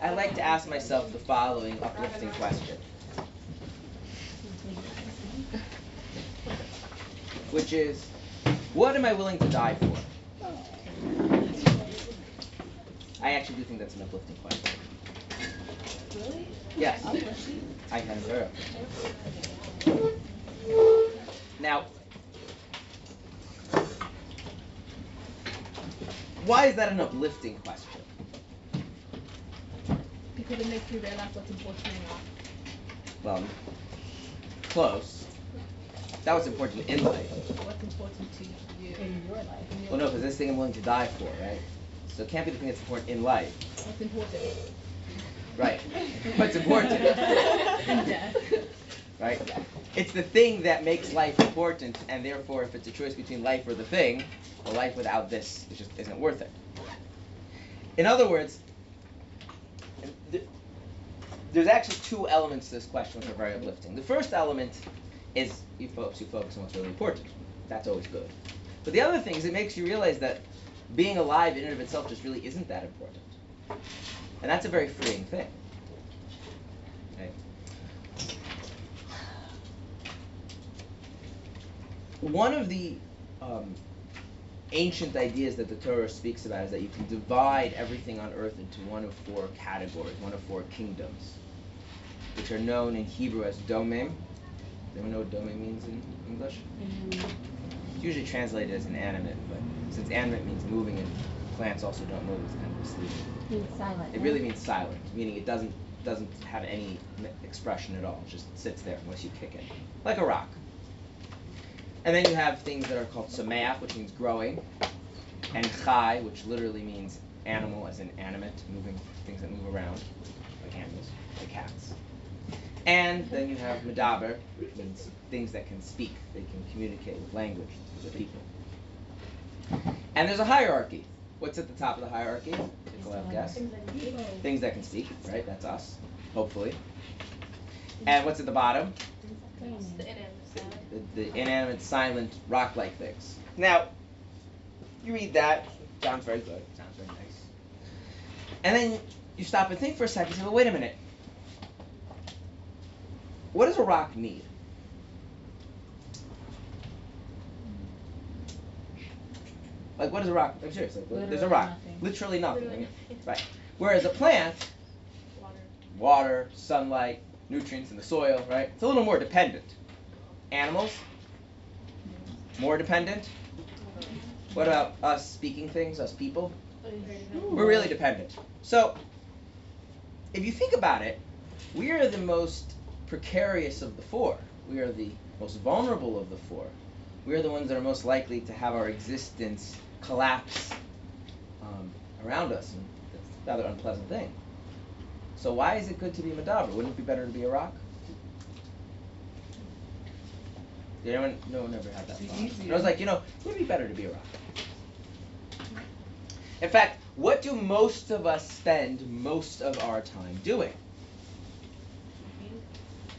I like to ask myself the following uplifting question. Which is, what am I willing to die for? I actually do think that's an uplifting question. Really? Yes. I can hear. Now, why is that an uplifting question? Because it makes you realize what's important in life. Well, close. That was important in life. What's important to you in your life. Well, no, because this thing I'm willing to die for, right? So it can't be the thing that's important in life. What's important? Right. What's important? in death. Right? It's the thing that makes life important, and therefore, if it's a choice between life or the thing, well, life without this is just isn't worth it. In other words, there's actually two elements to this question which are very uplifting. The first element is you folks, you focus on what's really important. That's always good. But the other thing is it makes you realize that being alive in and of itself just really isn't that important. And that's a very freeing thing. Okay. One of the um, ancient ideas that the Torah speaks about is that you can divide everything on earth into one of four categories, one of four kingdoms, which are known in Hebrew as domem. Does anyone know what domem means in English? Mm-hmm. It's usually translated as inanimate, but since animate means moving and plants also don't move, it's kind of misleading. Means silent. It really means silent, meaning it doesn't doesn't have any expression at all. It just sits there unless you kick it, like a rock. And then you have things that are called tzomeach, which means growing, and chai, which literally means animal, as in animate, moving things that move around, like animals, like cats. And then you have medaber, which means things that can speak, they can communicate with language with people. And there's a hierarchy. What's at the top of the hierarchy? People have guess. Things that can speak, right? That's us, hopefully. And what's at the bottom? The, the inanimate, silent, rock-like things. Now, you read that, sounds very good, sounds very nice. And then you stop and think for a second and say, well, wait a minute. What does a rock need? Like, what is a rock? I'm serious. Like, there's a rock. Nothing. Literally nothing. Literally Right. Whereas a plant, Water. water, sunlight, nutrients in the soil, right? It's a little more dependent. Animals, more dependent. What about us speaking things, us people? We're really dependent. So, if you think about it, we are the most precarious of the four. We are the most vulnerable of the four. We are the ones that are most likely to have our existence collapse um, around us. And that's a rather unpleasant thing. So why is it good to be Medaber? Wouldn't it be better to be a rock? Did anyone? No one ever had that thought. And I was like, you know, it would be better to be a rock? In fact, what do most of us spend most of our time doing?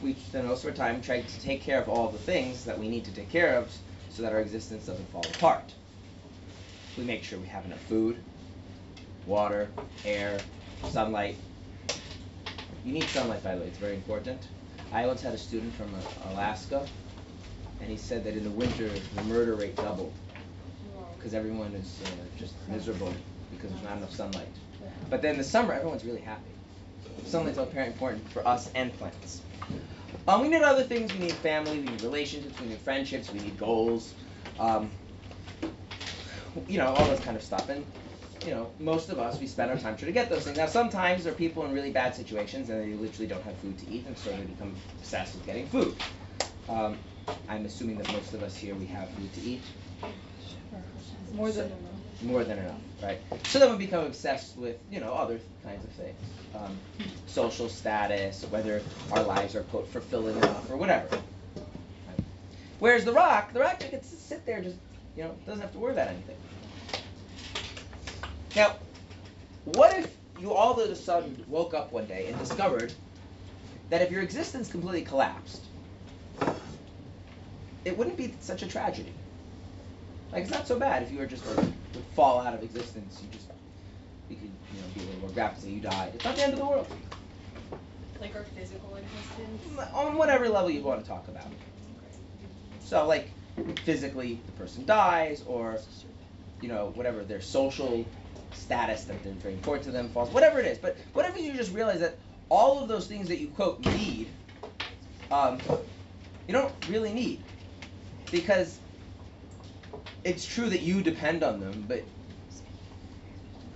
We spend most of our time trying to take care of all the things that we need to take care of so that our existence doesn't fall apart. We make sure we have enough food, water, air, sunlight. You need sunlight, by the way, it's very important. I once had a student from Alaska, and he said that in the winter the murder rate doubled because everyone is just miserable because there's not enough sunlight. But then in the summer, everyone's really happy. Sunlight's very important for us and plants. Um, we need other things. We need family. We need relationships. We need friendships. We need goals. Um, you know, all this kind of stuff. And you know, most of us we spend our time trying to get those things. Now, sometimes there are people in really bad situations and they literally don't have food to eat, and so they become obsessed with getting food. Um, I'm assuming that most of us here we have food to eat. More than So- More than enough, right? So then we become obsessed with, you know, other kinds of things. Um, social status, whether our lives are, quote, fulfilling enough or whatever. Right? Whereas the rock, the rock gets to sit there just, you know, doesn't have to worry about anything. Now, what if you all of a sudden woke up one day and discovered that if your existence completely collapsed, it wouldn't be such a tragedy. Like it's not so bad if you were just like would fall out of existence. You just you could you know be a little more graphic. Say you died. It's not the end of the world. Like our physical existence. On whatever level you want to talk about. So like physically the person dies or you know whatever their social status that they're very important to them falls whatever it is but whatever you just realize that all of those things that you quote need um, you don't really need because it's true that you depend on them but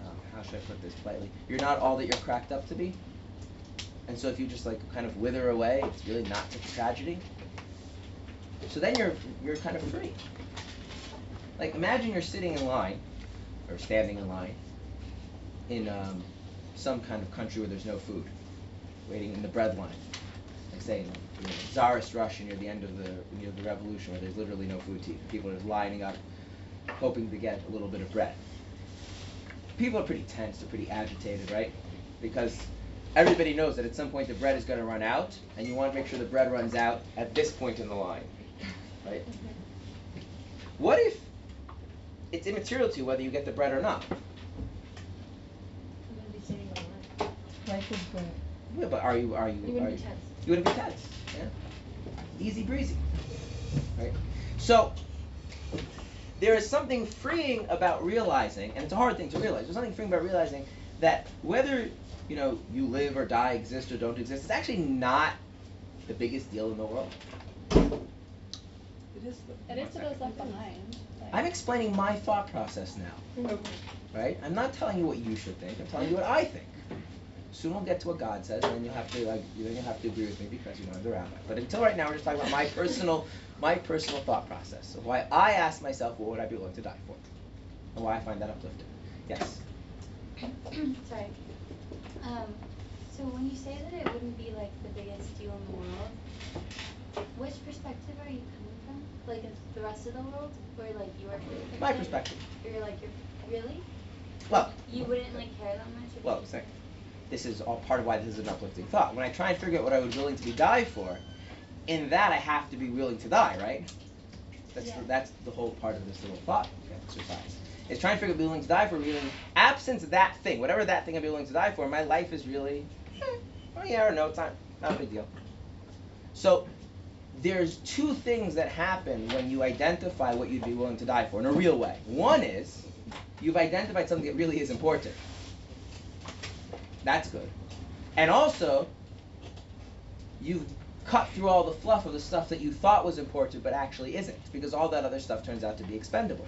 um, how should I put this politely you're not all that you're cracked up to be and so if you just like kind of wither away it's really not such a tragedy so then you're you're kind of free. Like imagine you're sitting in line or standing in line in um, some kind of country where there's no food, waiting in the bread line. Like say in you know, Tsarist Russia near the end of the near the revolution where there's literally no food to eat. People are just lining up, hoping to get a little bit of bread. People are pretty tense, they're pretty agitated, right? Because everybody knows that at some point the bread is going to run out, and you want to make sure the bread runs out at this point in the line. Right? What if it's immaterial to you whether you get the bread or not? I'm gonna be sitting on line. Life is good. Yeah, but are you are you You are wouldn't be you, tense. You wouldn't be tense. Yeah. Easy breezy. Right? So there is something freeing about realizing, and it's a hard thing to realize, there's something freeing about realizing that whether you know you live or die, exist or don't exist, it's actually not the biggest deal in the world. It is the. It is to those left behind. I'm explaining my thought process now, mm-hmm. right? I'm not telling you what you should think. I'm telling you what I think. Soon we'll get to what God says, and then you'll have to like, then you'll have to agree with me because you know the rabbi. But until right now, we're just talking about my personal, my personal thought process of why I ask myself, what would I be willing to die for, and why I find that uplifting. Yes. Sorry. Um, so when you say that it wouldn't be like the biggest deal in the world, which perspective are you coming from? Like the rest of the world, or like your perspective? My perspective. You're like your really? Well, You wouldn't like care that much. if well, you- sorry. This is all part of why this is an uplifting thought. When I try and figure out what I would be willing to die for, in that I have to be willing to die, right? That's Yeah. the, that's the whole part of this little thought exercise. Is trying to figure out be willing to die for really absence that thing, whatever that thing I'd be willing to die for, my life is really eh, oh yeah or no, it's not not a big deal. So there's two things that happen when you identify what you'd be willing to die for in a real way. One is you've identified something that really is important. That's good. And also, you've cut through all the fluff of the stuff that you thought was important but actually isn't, because all that other stuff turns out to be expendable.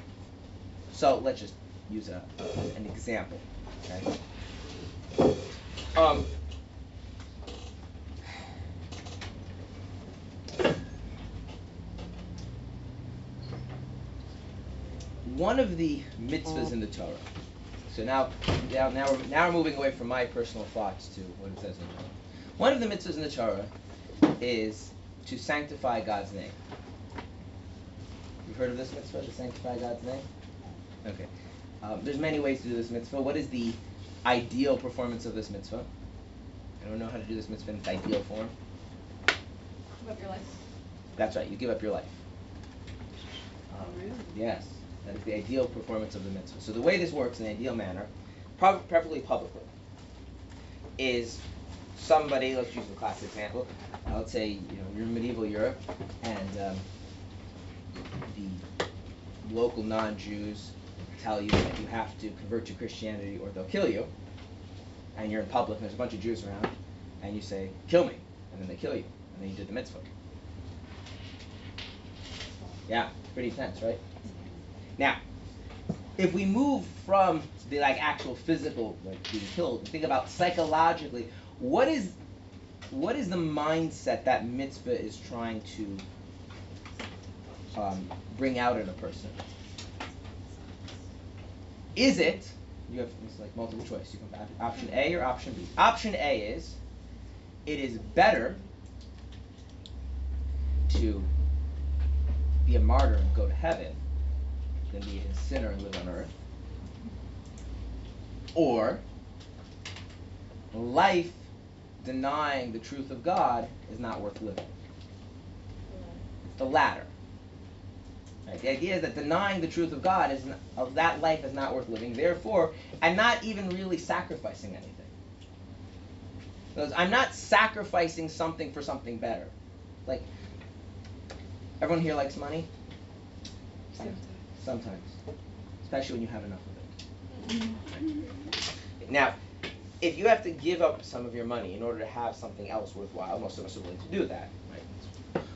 So let's just use a, an example. Okay? Um, one of the mitzvahs in the Torah. So now, now, now, we're, now we're moving away from my personal thoughts to what it says in the Torah. One of the mitzvahs in the Torah is to sanctify God's name. You've heard of this mitzvah, to sanctify God's name? Okay. Um, there's many ways to do this mitzvah. What is the ideal performance of this mitzvah? I don't know how to do this mitzvah in its ideal form. Give up your life. That's right, you give up your life. Um, Really? Yes, that is the ideal performance of the mitzvah. So the way this works in the ideal manner, preferably publicly, is somebody. Let's use a classic example. Uh, let's say you know you're in medieval Europe, and um, the local non-Jews tell you that you have to convert to Christianity or they'll kill you. And you're in public, and there's a bunch of Jews around, and you say, "Kill me," and then they kill you, and then you did the mitzvah. Yeah, pretty intense, right? Now, if we move from the like actual physical, like being killed, think about psychologically, what is what is the mindset that mitzvah is trying to um, bring out in a person? Is it you have it's like multiple choice. You can have option A or option B. Option A is it is better to be a martyr and go to heaven than be a sinner and live on earth. Or life denying the truth of God is not worth living. It's the latter. Right? The idea is that denying the truth of God is n- of that life is not worth living. Therefore, and not even really sacrificing anything. Words, I'm not sacrificing something for something better. Like everyone here likes money. Sometimes, especially when you have enough of it. Mm-hmm. Now, if you have to give up some of your money in order to have something else worthwhile, most of us are willing to do that, right?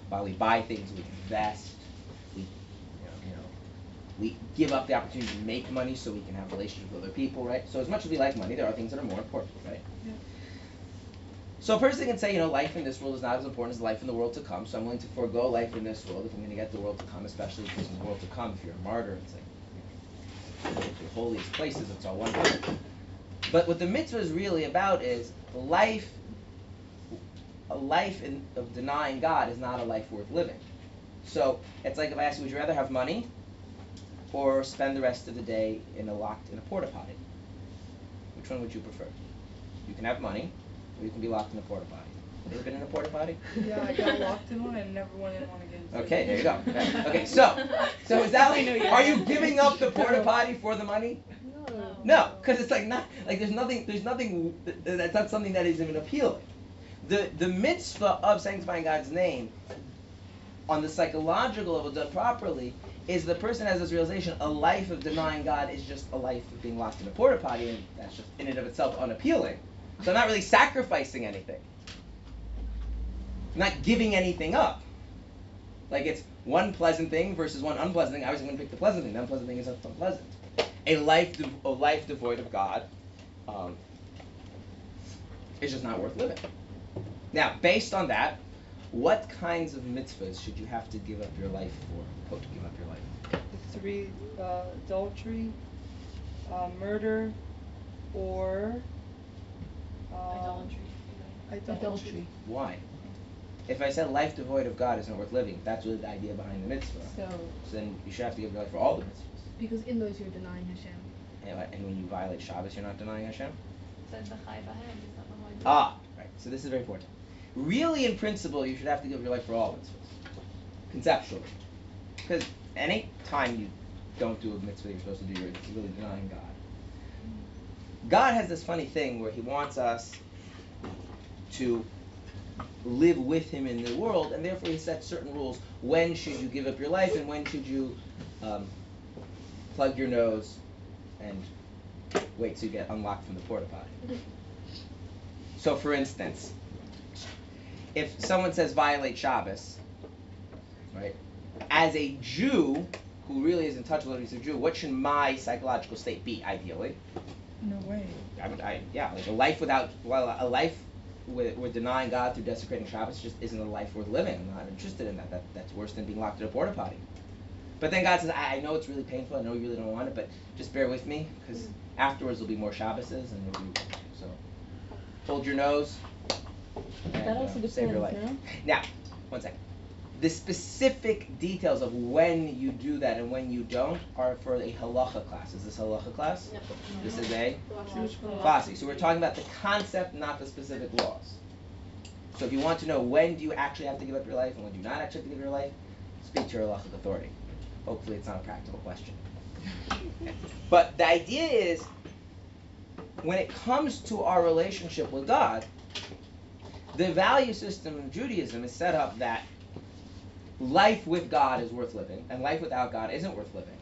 While we buy things, we invest, we, you know, you know, we give up the opportunity to make money so we can have relationships with other people, right? So as much as we like money, there are things that are more important, right? Yeah. So a person can say, you know, life in this world is not as important as life in the world to come, so I'm willing to forego life in this world if I'm going to get the world to come, especially because in the world to come, if you're a martyr, it's like, you know, the holiest places, it's all wonderful. But what the mitzvah is really about is life, a life in, of denying God is not a life worth living. So it's like if I ask you, would you rather have money or spend the rest of the day in a locked in a porta potty? Which one would you prefer? You can have money, you can be locked in a porta potty. Have you ever been in a porta potty? Yeah, I got locked in one and never went in one again. Okay, there you go. Okay, okay, so, so is that I know like, you are you giving up the porta potty for the money? No. No, because it's like not like there's nothing there's nothing th- th- that's not something that is even appealing. The the mitzvah of sanctifying God's name on the psychological level done properly is the person has this realization a life of denying God is just a life of being locked in a porta potty and that's just in and of itself unappealing. So I'm not really sacrificing anything. I'm not giving anything up. Like it's one pleasant thing versus one unpleasant thing. I was going to pick the pleasant thing. The unpleasant thing is unpleasant. A life, de- a life devoid of God, um, is just not worth living. Now, based on that, what kinds of mitzvahs should you have to give up your life for? Quote, give up your life. The three, uh, adultery, uh, murder, or, Idolatry. Idolatry. Why? If I said life devoid of God isn't worth living, that's really the idea behind the mitzvah. So, So then you should have to give your life for all the mitzvahs. because in those you're denying Hashem. And, and when you violate Shabbos, you're not denying Hashem. Said the chai bahem, is that the one? Ah, right. So this is very important. Really, in principle, you should have to give your life for all mitzvahs, conceptually, because any time you don't do a mitzvah you're supposed to do, you're really denying God. God has this funny thing where He wants us to live with Him in the world, and therefore He sets certain rules. When should you give up your life, and when should you um, plug your nose and wait you get unlocked from the porta potty? So, for instance, if someone says violate Shabbos, right, as a Jew who really is in touch with what he's a Jew, what should my psychological state be, ideally? No way. I would, I, yeah, like a life without, well, a life with, with denying God through desecrating Shabbos just isn't a life worth living. I'm not interested in that. that that's worse than being locked in a porta potty. But then God says, I, I know it's really painful. I know you really don't want it, but just bear with me, because afterwards there'll be more Shabboses, and it'll be so. Hold your nose. And, That also uh, save your life. depends, Now, one second. The specific details of when you do that and when you don't are for a halacha class. Is this a halacha class? No. This is a Fasi. So we're talking about the concept, not the specific laws. So if you want to know when do you actually have to give up your life and when do you not actually have to give your life, speak to your halachic authority. Hopefully it's not a practical question. But the idea is, when it comes to our relationship with God, the value system of Judaism is set up that life with God is worth living, and life without God isn't worth living.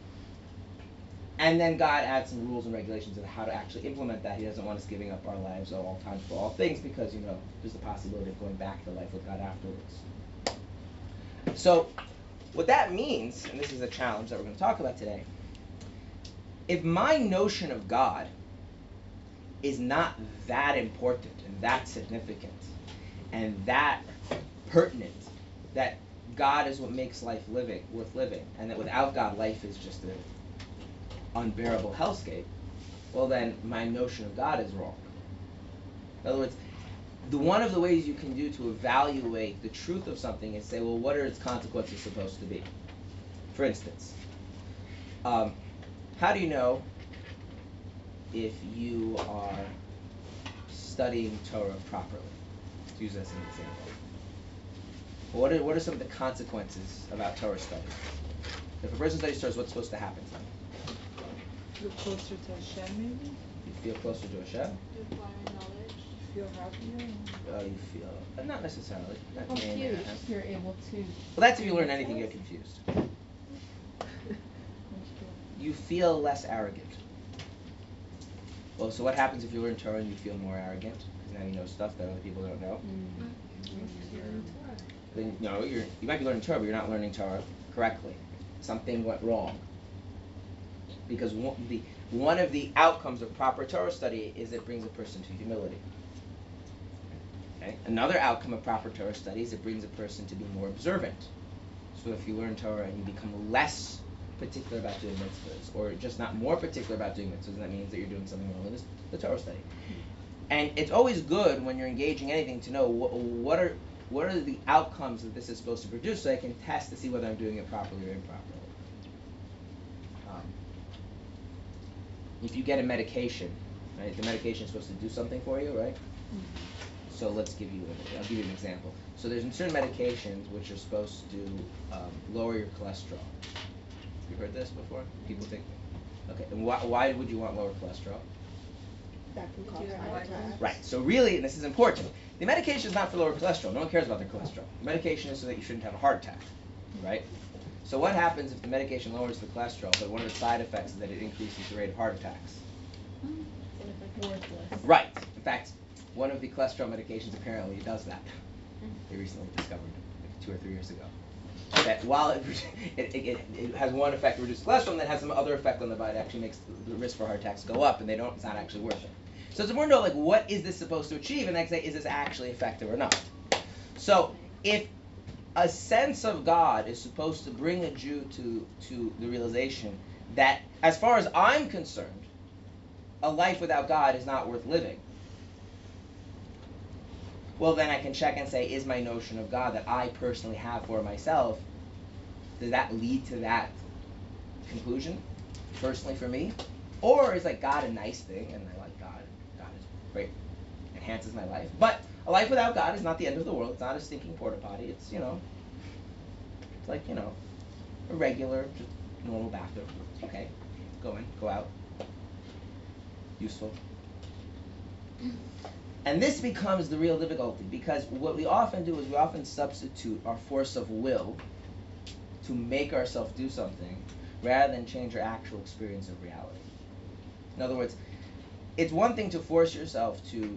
And then God adds some rules and regulations of how to actually implement that. He doesn't want us giving up our lives at all times for all things because, you know, there's the possibility of going back to life with God afterwards. So, what that means, and this is a challenge that we're going to talk about today, if my notion of God is not that important and that significant and that pertinent that God is what makes life living worth living, and that without God life is just an unbearable hellscape, well then my notion of God is wrong. In other words, the one of the ways you can do to evaluate the truth of something is say, well, what are its consequences supposed to be? For instance, um, how do you know if you are studying Torah properly? Let's use that as an example. What are, what are some of the consequences about Torah study? If a person studies Torah, what's supposed to happen to them? Feel closer to Hashem, maybe? You feel closer to Hashem. You acquire knowledge. Feel happier? Uh, you feel, but not necessarily. Not may Confused, has. you're able to. Well, that's if you learn anything, you're confused. You feel less arrogant. Well, so what happens if you learn Torah and you feel more arrogant? Because now you know stuff that other people don't know. Mm-hmm. Mm-hmm. Then you know you're you might be learning Torah, but you're not learning Torah correctly. Something went wrong. Because one, the one of the outcomes of proper Torah study is it brings a person to humility. Okay? Another outcome of proper Torah study is it brings a person to be more observant. So if you learn Torah and you become less particular about doing mitzvahs, or just not more particular about doing mitzvahs, that means that you're doing something wrong with this, the Torah study. And it's always good when you're engaging anything to know what, what are what are the outcomes that this is supposed to produce, so I can test to see whether I'm doing it properly or improperly. Um, if you get a medication, right, the medication is supposed to do something for you, right? So let's give you, a, I'll give you an example. So there's certain medications which are supposed to um, lower your cholesterol. Have You heard this before? People think. Okay, and why, why would you want lower cholesterol? That can cause heart attacks. Right. So really, and this is important, the medication is not for lower cholesterol. No one cares about their cholesterol. The medication is so that you shouldn't have a heart attack, right? So what happens if the medication lowers the cholesterol, but one of the side effects is that it increases the rate of heart attacks? Right. In fact, one of the cholesterol medications apparently does that. They recently discovered like two or three years ago that while it, it, it, it has one effect to reduce cholesterol, and then has some other effect on the body, it actually makes the risk for heart attacks go up, and they don't. It's not actually worth it. So it's important to know like what is this supposed to achieve, and I say is this actually effective or not. So if a sense of God is supposed to bring a Jew to to the realization that, as far as I'm concerned, a life without God is not worth living. Well, then I can check and say, is my notion of God that I personally have for myself, does that lead to that conclusion, personally for me? Or is like God a nice thing and like God, God is great, enhances my life. But a life without God is not the end of the world. It's not a stinking porta potty. It's, you know, it's like, you know, a regular, just normal bathroom. Okay, go in, go out. Useful. And this becomes the real difficulty because what we often do is we often substitute our force of will to make ourselves do something rather than change our actual experience of reality. In other words, it's one thing to force yourself to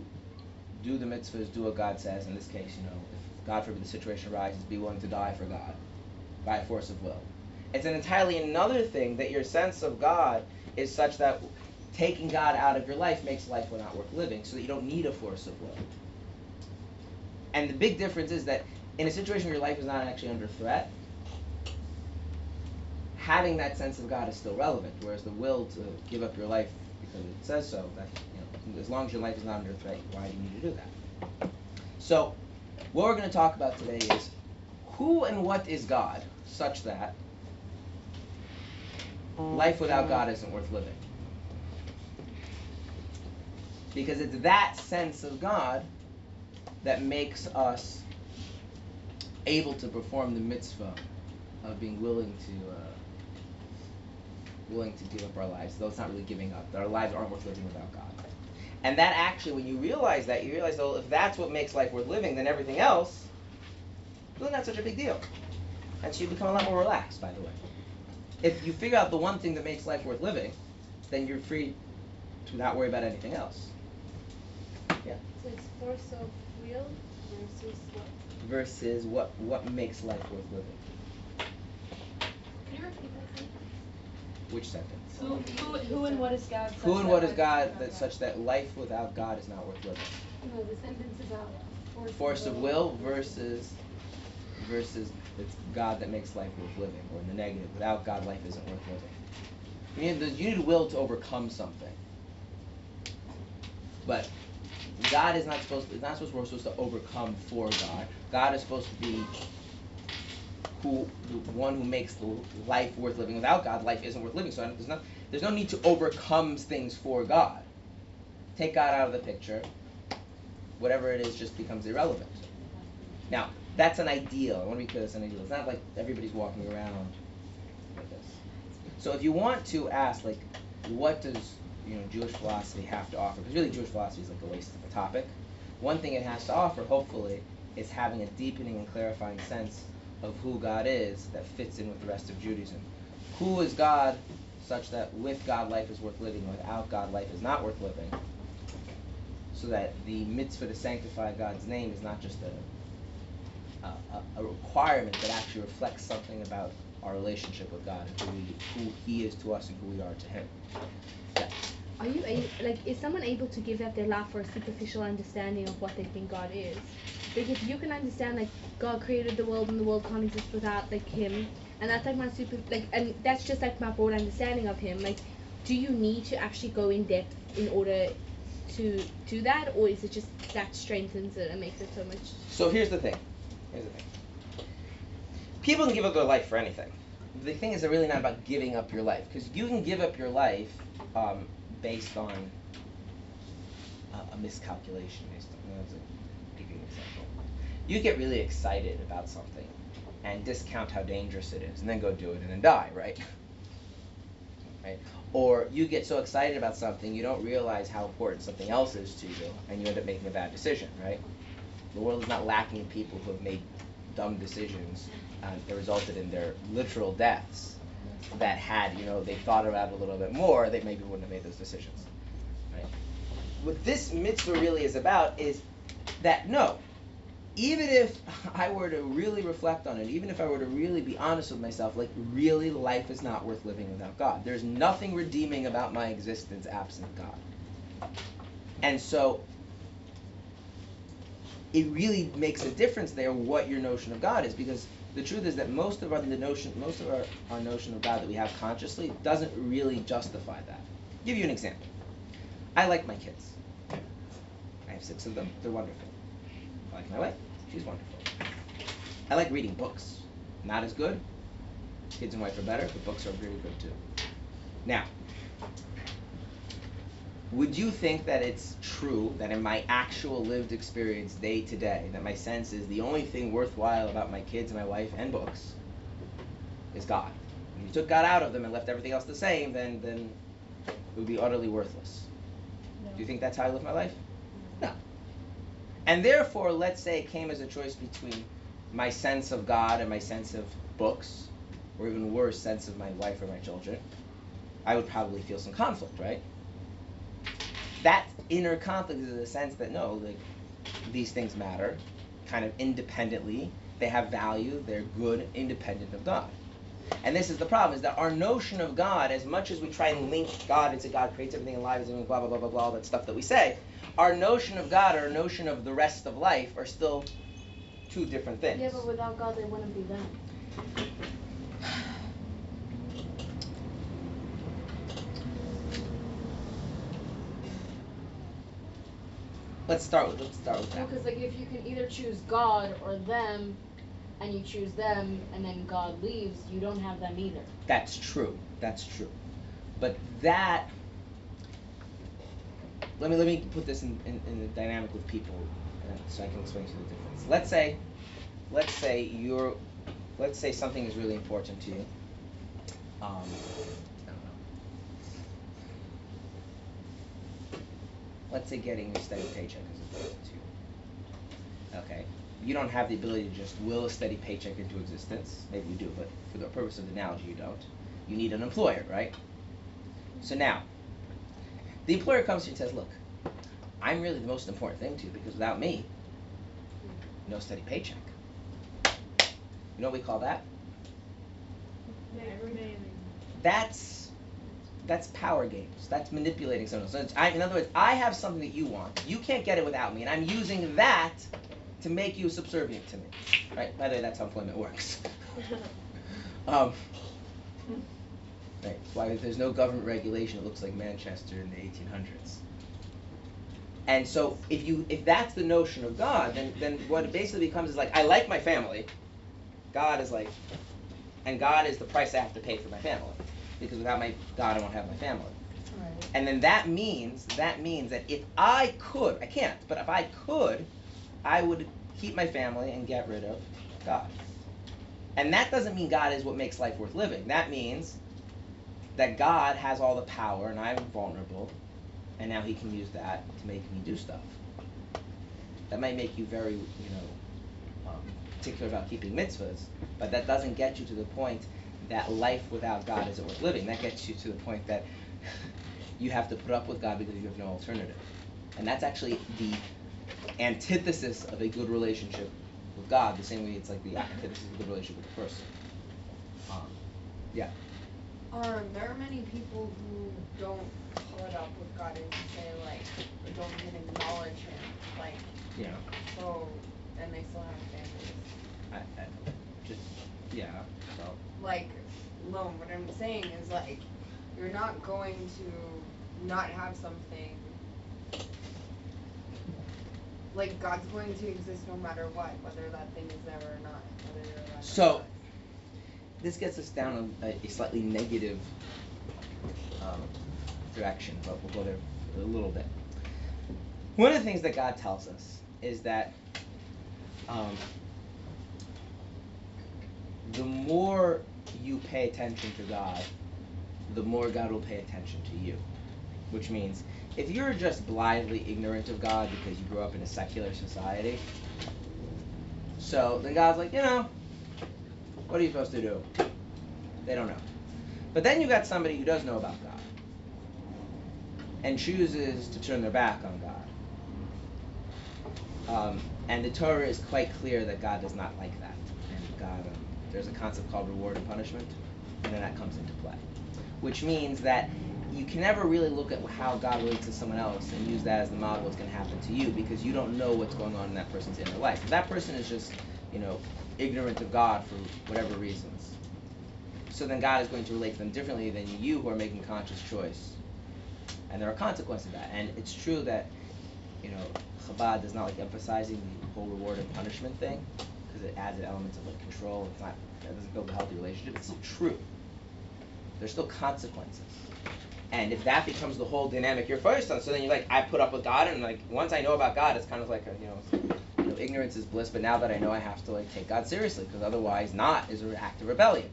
do the mitzvahs, do what God says. In this case, you know, if God forbid the situation arises, be willing to die for God by force of will. It's an entirely another thing that your sense of God is such that taking God out of your life makes life not worth living, so that you don't need a force of will. And the big difference is that in a situation where your life is not actually under threat, having that sense of God is still relevant, whereas the will to give up your life it says so, that you know, as long as your life is not under threat, why do you need to do that? So, what we're going to talk about today is who and what is God, such that life without God isn't worth living. Because it's that sense of God that makes us able to perform the mitzvah of being willing to uh, willing to give up our lives, though it's not really giving up. That our lives aren't worth living without God. And that actually, when you realize that, you realize, well, if that's what makes life worth living, then everything else really not such a big deal. And so you become a lot more relaxed, by the way. If you figure out the one thing that makes life worth living, then you're free to not worry about anything else. Yeah. So it's force of will versus what? Versus what what makes life worth living. Can you repeat that please? Which sentence? Who, who, who and what is God? Who and what is God that such that life without God is not worth living? No, the sentence is about force, Force of will versus versus it's God that makes life worth living, or in the negative. Without God, life isn't worth living. You need, you need will to overcome something. But God is not supposed to, it's not supposed to, we're supposed to overcome for God. God is supposed to be who the one who makes the life worth living. Without God, life isn't worth living. So there's no there's no need to overcome things for God. Take God out of the picture. Whatever it is just becomes irrelevant. Now, that's an ideal. I want to be clear, that's an ideal. It's not like everybody's walking around like this. So if you want to ask, like, what does you know Jewish philosophy have to offer? Because really, Jewish philosophy is like a waste of a topic. One thing it has to offer, hopefully, is having a deepening and clarifying sense of who God is that fits in with the rest of Judaism. Who is God, such that with God life is worth living, without God life is not worth living. So that the mitzvah to sanctify God's name is not just a, a, a requirement that actually reflects something about our relationship with God and who, we, who He is to us and who we are to Him. Yeah. Are you like is someone able to give up their life for a superficial understanding of what they think God is? Because you can understand like God created the world and the world can't exist without like Him, and that's like my super like and that's just like my broad understanding of Him. Like, do you need to actually go in depth in order to do that, or is it just that strengthens it and makes it so much? So here's the thing. Here's the thing. People can give up their life for anything. The thing is, they're really not about giving up your life, because you can give up your life um, based on a, a miscalculation. Based on, let's give you an example. You get really excited about something and discount how dangerous it is, and then go do it and then die, right? right? Or you get so excited about something you don't realize how important something else is to you, and you end up making a bad decision, right? The world is not lacking people who have made dumb decisions that resulted in their literal deaths. That had you know they thought about it a little bit more, they maybe wouldn't have made those decisions. Right? What this mitzvah really is about is that no, even if I were to really reflect on it, even if I were to really be honest with myself, like really life is not worth living without God. There's nothing redeeming about my existence absent God. And so it really makes a difference there what your notion of God is because the truth is that most of our the notion most of our, our notion of God that we have consciously doesn't really justify that. I'll give you an example. I like my kids. I have six of them. They're wonderful. I like my wife. She's wonderful. I like reading books. Not as good. Kids and wife are better, but books are really good too. Now, would you think that it's true that in my actual lived experience day to day, that my sense is the only thing worthwhile about my kids and my wife and books is God? If you took God out of them and left everything else the same, then then it would be utterly worthless. No. Do you think that's how I live my life? No. And therefore, let's say it came as a choice between my sense of God and my sense of books, or even worse, sense of my wife or my children, I would probably feel some conflict, right? That inner conflict is in the sense that no, like these things matter, kind of independently. They have value. They're good, independent of God. And this is the problem: is that our notion of God, as much as we try and link God into God creates everything alive, and blah blah blah blah blah, all that stuff that we say, our notion of God, our notion of the rest of life, are still two different things. Yeah, but without God, they wouldn't be them. Let's start with let's start with that. because like if you can either choose God or them, and you choose them, and then God leaves, you don't have them either. That's true. That's true. But that let me let me put this in, in, in the dynamic with people uh, so I can explain to you the difference. Let's say let's say you're let's say something is really important to you. Um, I don't know. Let's say getting a steady paycheck is important to you. Okay. You don't have the ability to just will a steady paycheck into existence. Maybe you do, but for the purpose of the analogy, you don't. You need an employer, right? So now, the employer comes to you and says, Look, I'm really the most important thing to you because without me, no steady paycheck. You know what we call that? That's that's power games. That's manipulating someone. So I, in other words, I have something that you want. You can't get it without me, and I'm using that to make you subservient to me. Right? By the way, that's how employment works. um, right. Why there's no government regulation. It looks like Manchester in the 1800s. And so, if you if that's the notion of God, then then what it basically becomes is like I like my family. God is like, and God is the price I have to pay for my family, because without my God, I won't have my family. Right. And then that means that means that if I could, I can't, but if I could, I would keep my family and get rid of God. And that doesn't mean God is what makes life worth living. That means that God has all the power and I'm vulnerable, and now He can use that to make me do stuff. That might make you very, you know, um, particular about keeping mitzvahs, but that doesn't get you to the point that life without God isn't worth living. That gets you to the point that you have to put up with God because you have no alternative. And that's actually the antithesis of a good relationship with God, the same way it's like the antithesis of a good relationship with a person. Um, yeah. Are there are many people who don't pull it up with God and say like, don't even acknowledge Him, like, Yeah. so, and they still have families? I, I just yeah. So Like, no, what I'm saying is like, you're not going to not have something. Like God's going to exist no matter what, whether that thing is there or not, whether you're alive So, this gets us down a, a slightly negative um, direction, but we'll go there a little bit. One of the things that God tells us is that um, the more you pay attention to God, the more God will pay attention to you. Which means, if you're just blindly ignorant of God because you grew up in a secular society, so then God's like, you know, what are you supposed to do? They don't know. But then you got somebody who does know about God and chooses to turn their back on God. Um, and the Torah is quite clear that God does not like that. And God, um, there's a concept called reward and punishment, and then that comes into play. Which means that you can never really look at how God relates to someone else and use that as the model of what's going to happen to you because you don't know what's going on in that person's inner life. If that person is just, you know, ignorant of God for whatever reasons. So then God is going to relate to them differently than you who are making conscious choice. And there are consequences to that. And it's true that, you know, Chabad does not like emphasizing the whole reward and punishment thing because it adds an element of like control. It's not, it doesn't build a healthy relationship. It's still true. There's still consequences. And if that becomes the whole dynamic you're focused on, so then you're like, I put up with God, and like once I know about God, it's kind of like a, you know, you know, ignorance is bliss. But now that I know, I have to like take God seriously, because otherwise, not is an act of rebellion.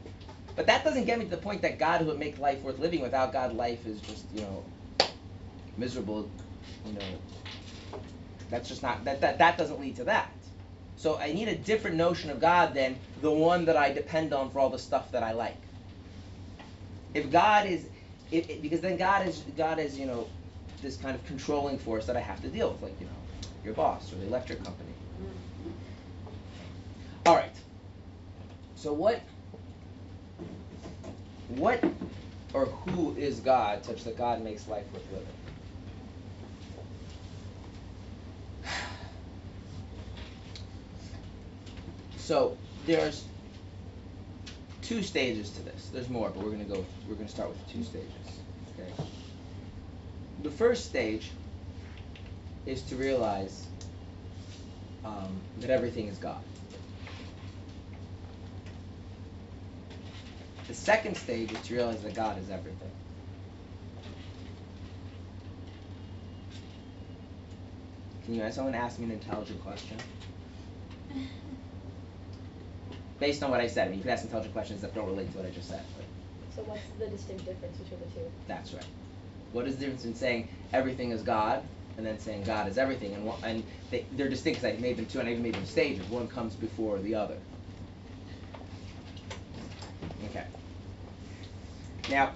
But that doesn't get me to the point that God would make life worth living. Without God, life is just you know miserable. You know, that's just not that that that doesn't lead to that. So I need a different notion of God than the one that I depend on for all the stuff that I like. If God is it, it, because then God is God is you know this kind of controlling force that I have to deal with, like you know your boss or the electric company. All right. So what what or who is God such that God makes life worth living? So there's two stages to this. There's more, but we're gonna go. We're gonna start with two stages. Okay. The first stage is to realize um, that everything is God. The second stage is to realize that God is everything. Can you? Someone ask me an intelligent question based on what I said. I mean, you can ask intelligent questions that don't relate to what I just said. But So what's the distinct difference between the two? That's right. What is the difference in saying everything is God and then saying God is everything? And one, and they, they're distinct because I made them two, and I even made them stages. One comes before the other. Okay. Now,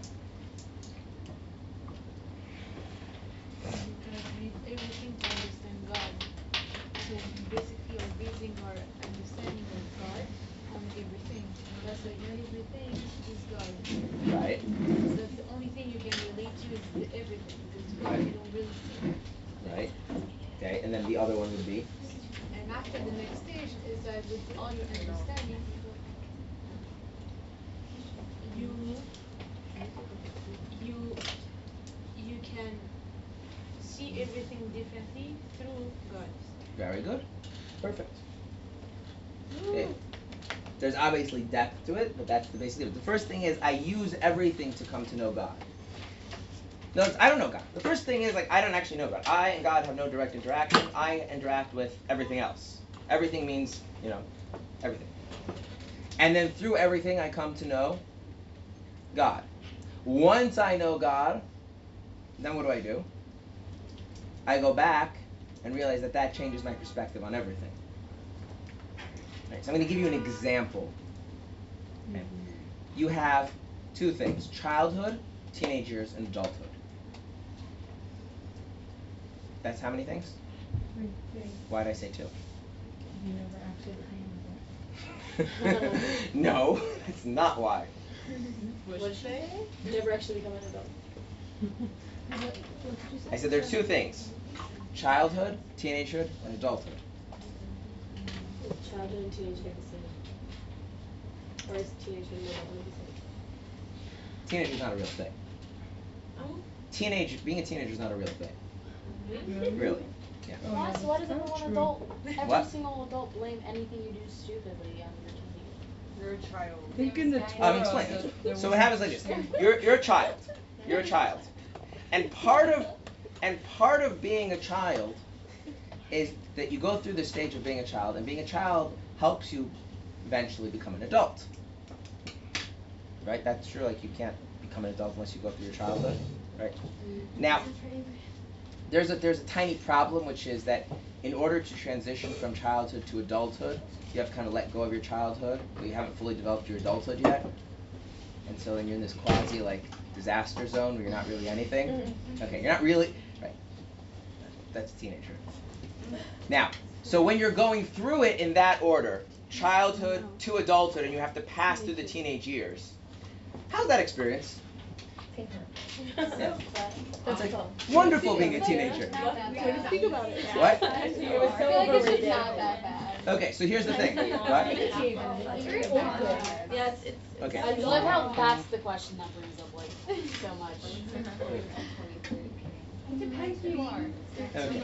Because we need everything to understand God. So basically we're basing our understanding of God on everything. And that's why everything is God. right, So the only thing you can relate to is the everything. Because God Right. you don't really see. right. Okay, and then the other one would be And after the next stage is that with all your understanding, you you you can see everything differently through God. very good, perfect. Okay. There's obviously depth to it, but that's the basic difference. The first thing is I use everything to come to know God. No, I don't know God. The first thing is like I don't actually know God. I and God have no direct interaction. I interact with everything else. Everything means, you know, everything. And then through everything I come to know God. Once I know God, then what do I do? I go back and realize that that changes my perspective on everything. Right, so I'm going to give you an example. Okay. You have two things childhood, teenage years, and adulthood. That's how many things? Three. Why did I say two? You never actually became no, that's not why. Would they? Never actually become an adult. I said there are two things childhood, teenagehood, and adulthood. Childhood and teenagehood the same. Or is teenagehood and adulthood the same? Teenage is not a real thing. Oh. Teenage, being a teenager is not a real thing. Really? Mm-hmm. Really. Yeah. Oh, Why, so why does everyone true. adult, every What? single adult blame anything you do stupidly on your teenager? You're a child. Think in the I'm Torah, explaining. there- there So was what happens like this: you're you're a child. You're a child, and part of and part of being a child is that you go through the stage of being a child, and being a child helps you eventually become an adult. Right? That's true. Like you can't become an adult unless you go through your childhood. Right? Now, there's a there's a tiny problem, which is that in order to transition from childhood to adulthood, you have to kind of let go of your childhood, but you haven't fully developed your adulthood yet. And so then you're in this quasi like disaster zone where you're not really anything. Okay, you're not really right. That's a teenager. Now, so when you're going through it in that order, childhood to adulthood, and you have to pass through the teenage years, how's that experience? Yeah. That's like wonderful being a teenager. Think about it. What? I feel like it's just not that bad. Okay, so here's the thing. What? It's very awkward. Yes, it's. Okay. I love how that's the question that brings up like so much. It depends who you are. Okay.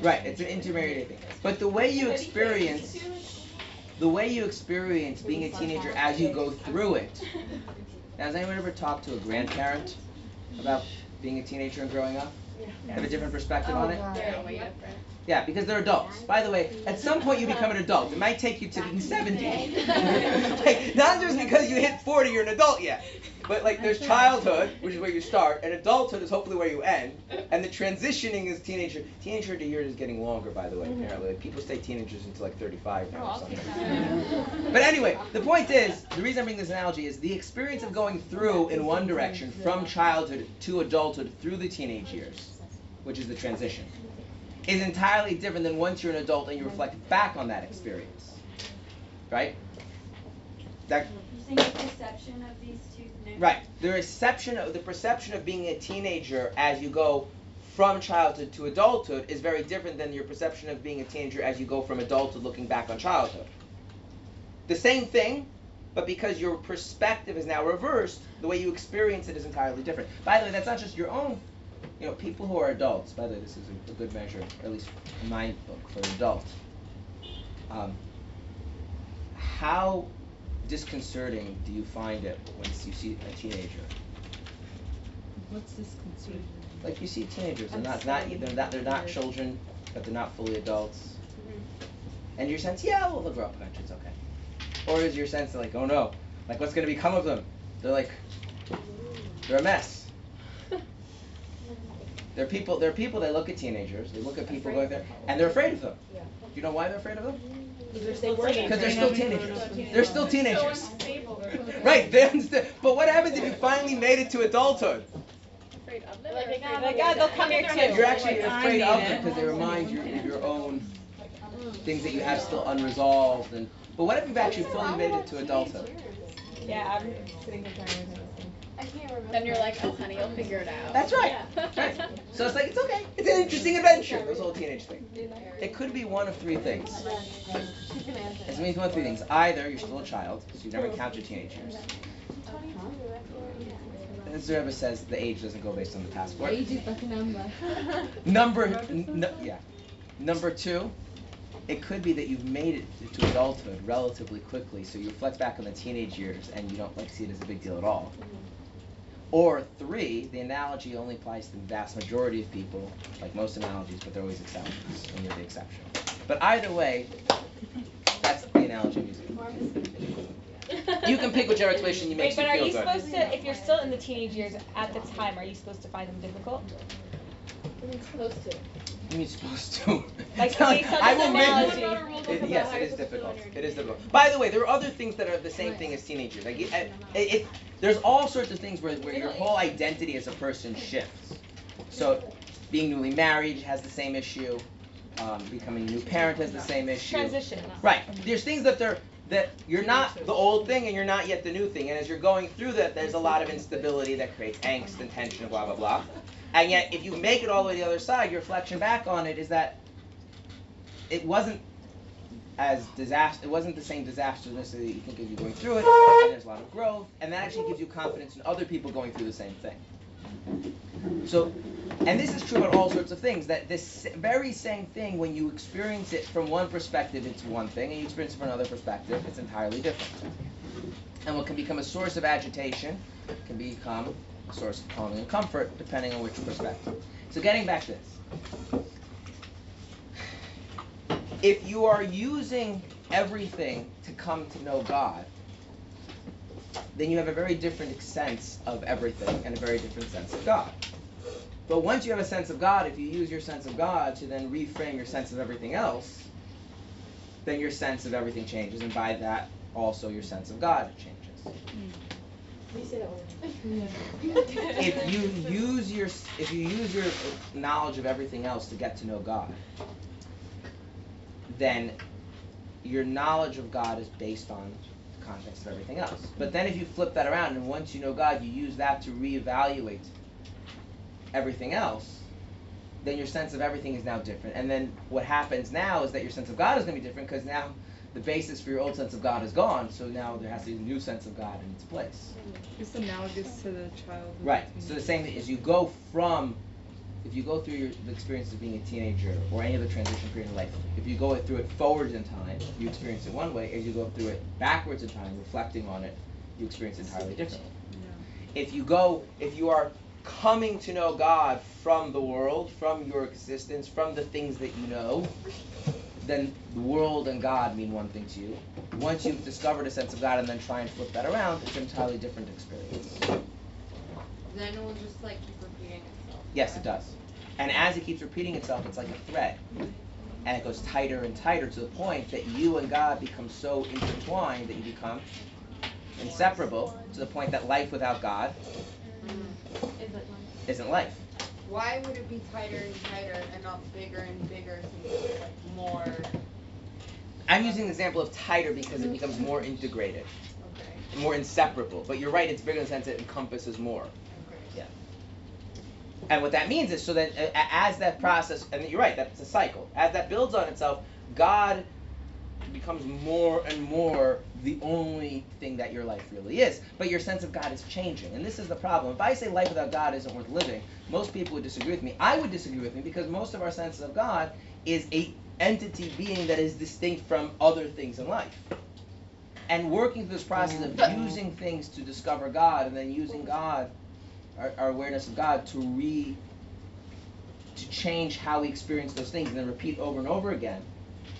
Right, it's an intermediate thing. But the way you experience the way you experience being a teenager as you go through it. Now, has anyone ever talked to a grandparent about being a teenager and growing up? Have a different perspective oh, on it? Yeah. Yeah, because they're adults. By the way, at some point you become an adult. It might take you to being 70. like, not just because you hit 40 you're an adult yet. But like there's childhood, which is where you start, and adulthood is hopefully where you end. And the transitioning is teenager. Teenager to years is getting longer, by the way, apparently. Like, people stay teenagers until like 35 now or something. But anyway, the point is, the reason I bring this analogy is the experience of going through in one direction from childhood to adulthood through the teenage years, which is the transition, is entirely different than once you're an adult and you reflect back on that experience. Right? That You think the perception of these two things? Right. The reception of the perception of being a teenager as you go from childhood to adulthood is very different than your perception of being a teenager as you go from adulthood looking back on childhood. The same thing, but because your perspective is now reversed, the way you experience it is entirely different. By the way, that's not just your own. You know, people who are adults. By the way, this is a, a good measure, at least in my book, for an adult. Um, how disconcerting do you find it when you see a teenager? What's this concern? Like you see teenagers, they're not, not they're not they're not children, but they're not fully adults. Mm-hmm. And your sense, yeah, well they'll grow up eventually, it's okay. Or is your sense like, oh no, like what's gonna become of them? They're like, they're a mess. There are people. There are people that look at teenagers. They look at people going there, and they're afraid of them. Yeah. Do you know why they're afraid of them? Mm-hmm. Because they were Because they're still teenagers. They're still teenagers. Right. They understand. But what happens if you finally made it to adulthood? Afraid of them Like, or they afraid got- of like, them? ah, they'll come here too. You're actually afraid of them because they remind you of your own things that you have still unresolved. And but what if you've actually fully made it to adulthood? Yeah, I'm sitting comparing with I can't remember. Then you're like, oh honey, you'll figure it out. That's right. Right. So it's like it's okay. It's an interesting adventure. Those whole teenage thing. It could be one of three things. It means one of three things. Either you're still a child, so you've never encountered teenage years. As the Rebbe says, the age doesn't go based on the passport. Age is but a number. Number, n- n- yeah. Number two, it could be that you've made it to adulthood relatively quickly, so you reflect back on the teenage years and you don't like see it as a big deal at all. Or three, the analogy only applies to the vast majority of people, like most analogies, but there are always exceptions, and you're the exception. But either way, that's the analogy I'm. You can pick whichever explanation you make Wait, but you are feel you good. supposed to, if you're still in the teenage years at the time, are you supposed to find them difficult? Close to. You mean supposed to? Like, It's not I this will make- analogy. It- yes, it is difficult. It is difficult. By the way, there are other things that are the same thing as teenagers. Like, it, it, it, there's all sorts of things where, where your whole identity as a person shifts. So, being newly married has the same issue. Um, becoming a new parent has the same issue. Transition. Right. There's things that they're that you're not the old thing and you're not yet the new thing. And as you're going through that, there's a lot of instability that creates angst and tension and blah blah blah. And yet, if you make it all the way to the other side, your reflection back on it is that it wasn't as disaster. It wasn't the same disastrousness that you think as you're going through it. And there's a lot of growth, and that actually gives you confidence in other people going through the same thing. So, and this is true about all sorts of things. That this very same thing, when you experience it from one perspective, it's one thing, and you experience it from another perspective, it's entirely different. And what can become a source of agitation can become a source of calming and comfort, depending on which perspective. So, getting back to this. If you are using everything to come to know God, then you have a very different sense of everything and a very different sense of God. But once you have a sense of God, if you use your sense of God to then reframe your sense of everything else, then your sense of everything changes, and by that, also your sense of God changes. Can If you use your if you use your knowledge of everything else to get to know God, then your knowledge of God is based on the context of everything else. But then if you flip that around and once you know God, you use that to reevaluate everything else, then your sense of everything is now different. And then what happens now is that your sense of God is going to be different because now the basis for your old sense of God is gone. So now there has to be a new sense of God in its place. It's analogous to the child. Right. So the same thing is you go from, if you go through your the experience of being a teenager or any other transition period in life, if you go through it forwards in time, you experience it one way. As you go through it backwards in time, reflecting on it, you experience it entirely differently. If you go, if you are coming to know God from the world, from your existence, from the things that you know, then the world and God mean one thing to you. Once you've discovered a sense of God and then try and flip that around, it's an entirely different experience. Then it will just like keep repeating itself. Yes, it does. And as it keeps repeating itself, it's like a thread. And it goes tighter and tighter to the point that you and God become so intertwined that you become inseparable to the point that life without God mm-hmm. isn't life. Why would it be tighter and tighter and not bigger and bigger since it's like more I'm using the example of tighter because it becomes more integrated, okay. more inseparable. But you're right, it's bigger in the sense it encompasses more. And what that means is so that uh, as that process, and you're right, that's a cycle. As that builds on itself, God becomes more and more the only thing that your life really is. But your sense of God is changing. And this is the problem. If I say life without God isn't worth living, most people would disagree with me. I would disagree with me because most of our sense of God is a entity being that is distinct from other things in life. And working through this process of mm-hmm. using things to discover God and then using God our, our awareness of God to re to change how we experience those things and then repeat over and over again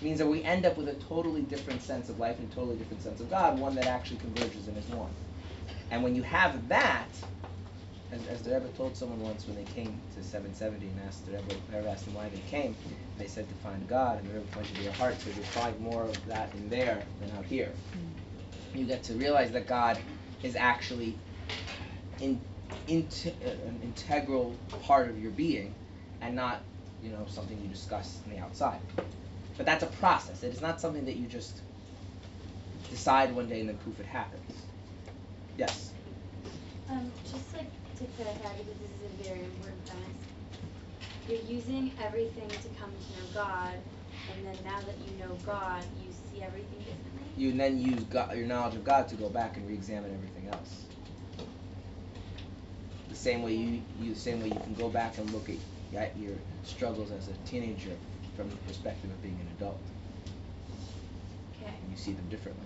means that we end up with a totally different sense of life and a totally different sense of God, one that actually converges and is one. And when you have that, as, as the Rebbe told someone once when they came to 770 and asked the Rebbe, the Rebbe asked them why they came, they said to find God, and the Rebbe pointed to their heart, so you find more of that in there than out here. You get to realize that God is actually in uh, an integral part of your being and not you know something you discuss on the outside but that's a process it is not something that you just decide one day and then poof it happens yes Um, just like to clarify, because this is a very important premise. You're using everything to come to know God, and then now that you know God, you see everything differently. you then use God, your knowledge of God to go back and re-examine everything else the same way you, you the same way you can go back and look at your struggles as a teenager from the perspective of being an adult Okay. and you see them differently.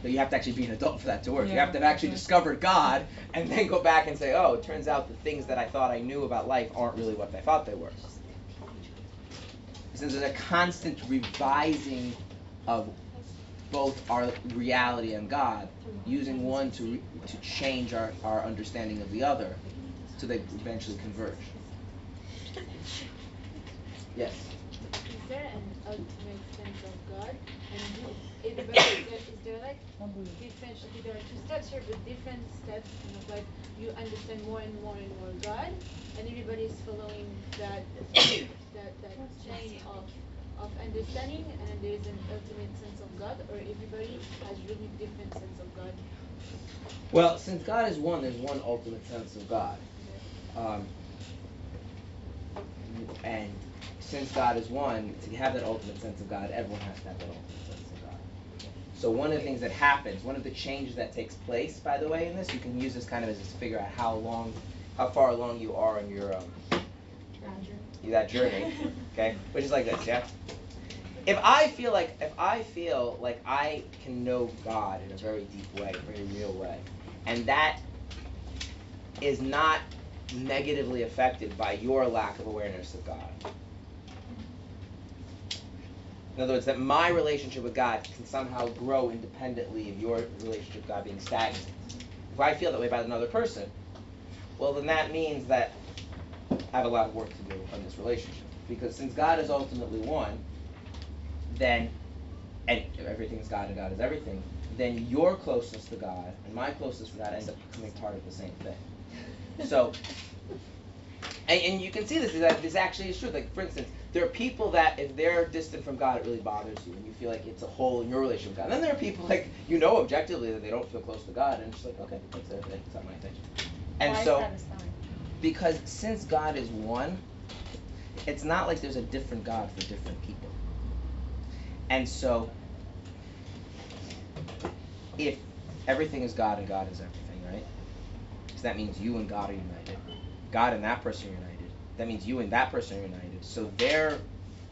But you have to actually be an adult for that to work. you have to have actually discovered God and then go back and say, oh, it turns out the things that I thought I knew about life aren't really what I thought they were. Since there's a constant revising of both our reality and God, using one to re- to change our, our understanding of the other, so they eventually converge. Yes. Is there an ultimate sense of God? And do everybody is there, is there like different there are two steps here but different steps kind of like you understand more and more and more God and everybody is following that that that chain of of understanding and there is an ultimate sense of God or everybody has really different sense of God? Well, since God is one, there's one ultimate sense of God. Um, and since God is one, to have that ultimate sense of God, everyone has to have that ultimate sense of God. So one of the things that happens, one of the changes that takes place, by the way, in this, you can use this kind of as to figure out how long, how far along you are in your um, that journey, okay? Which is like this, yeah. If I feel like if I feel like I can know God in a very deep way, very real way, and that is not negatively affected by your lack of awareness of God. In other words, that my relationship with God can somehow grow independently of your relationship with God being stagnant. If I feel that way about another person, well, then that means that I have a lot of work to do on this relationship. Because since God is ultimately one, then, and everything's God and God is everything, then your closeness to God and my closeness to God end up becoming part of the same thing. So, and, and you can see this, that this actually is true. Like, for instance, there are people that if they're distant from God, it really bothers you, and you feel like it's a hole in your relationship with God. And then there are people like you know objectively that they don't feel close to God, and it's like, okay, that's it, it's not my attention. And Why so, is that a sign? because since God is one, it's not like there's a different God for different people. And so, if everything is God and God is everything, right? So that means you and God are united. God and that person are united. That means you and that person are united. So their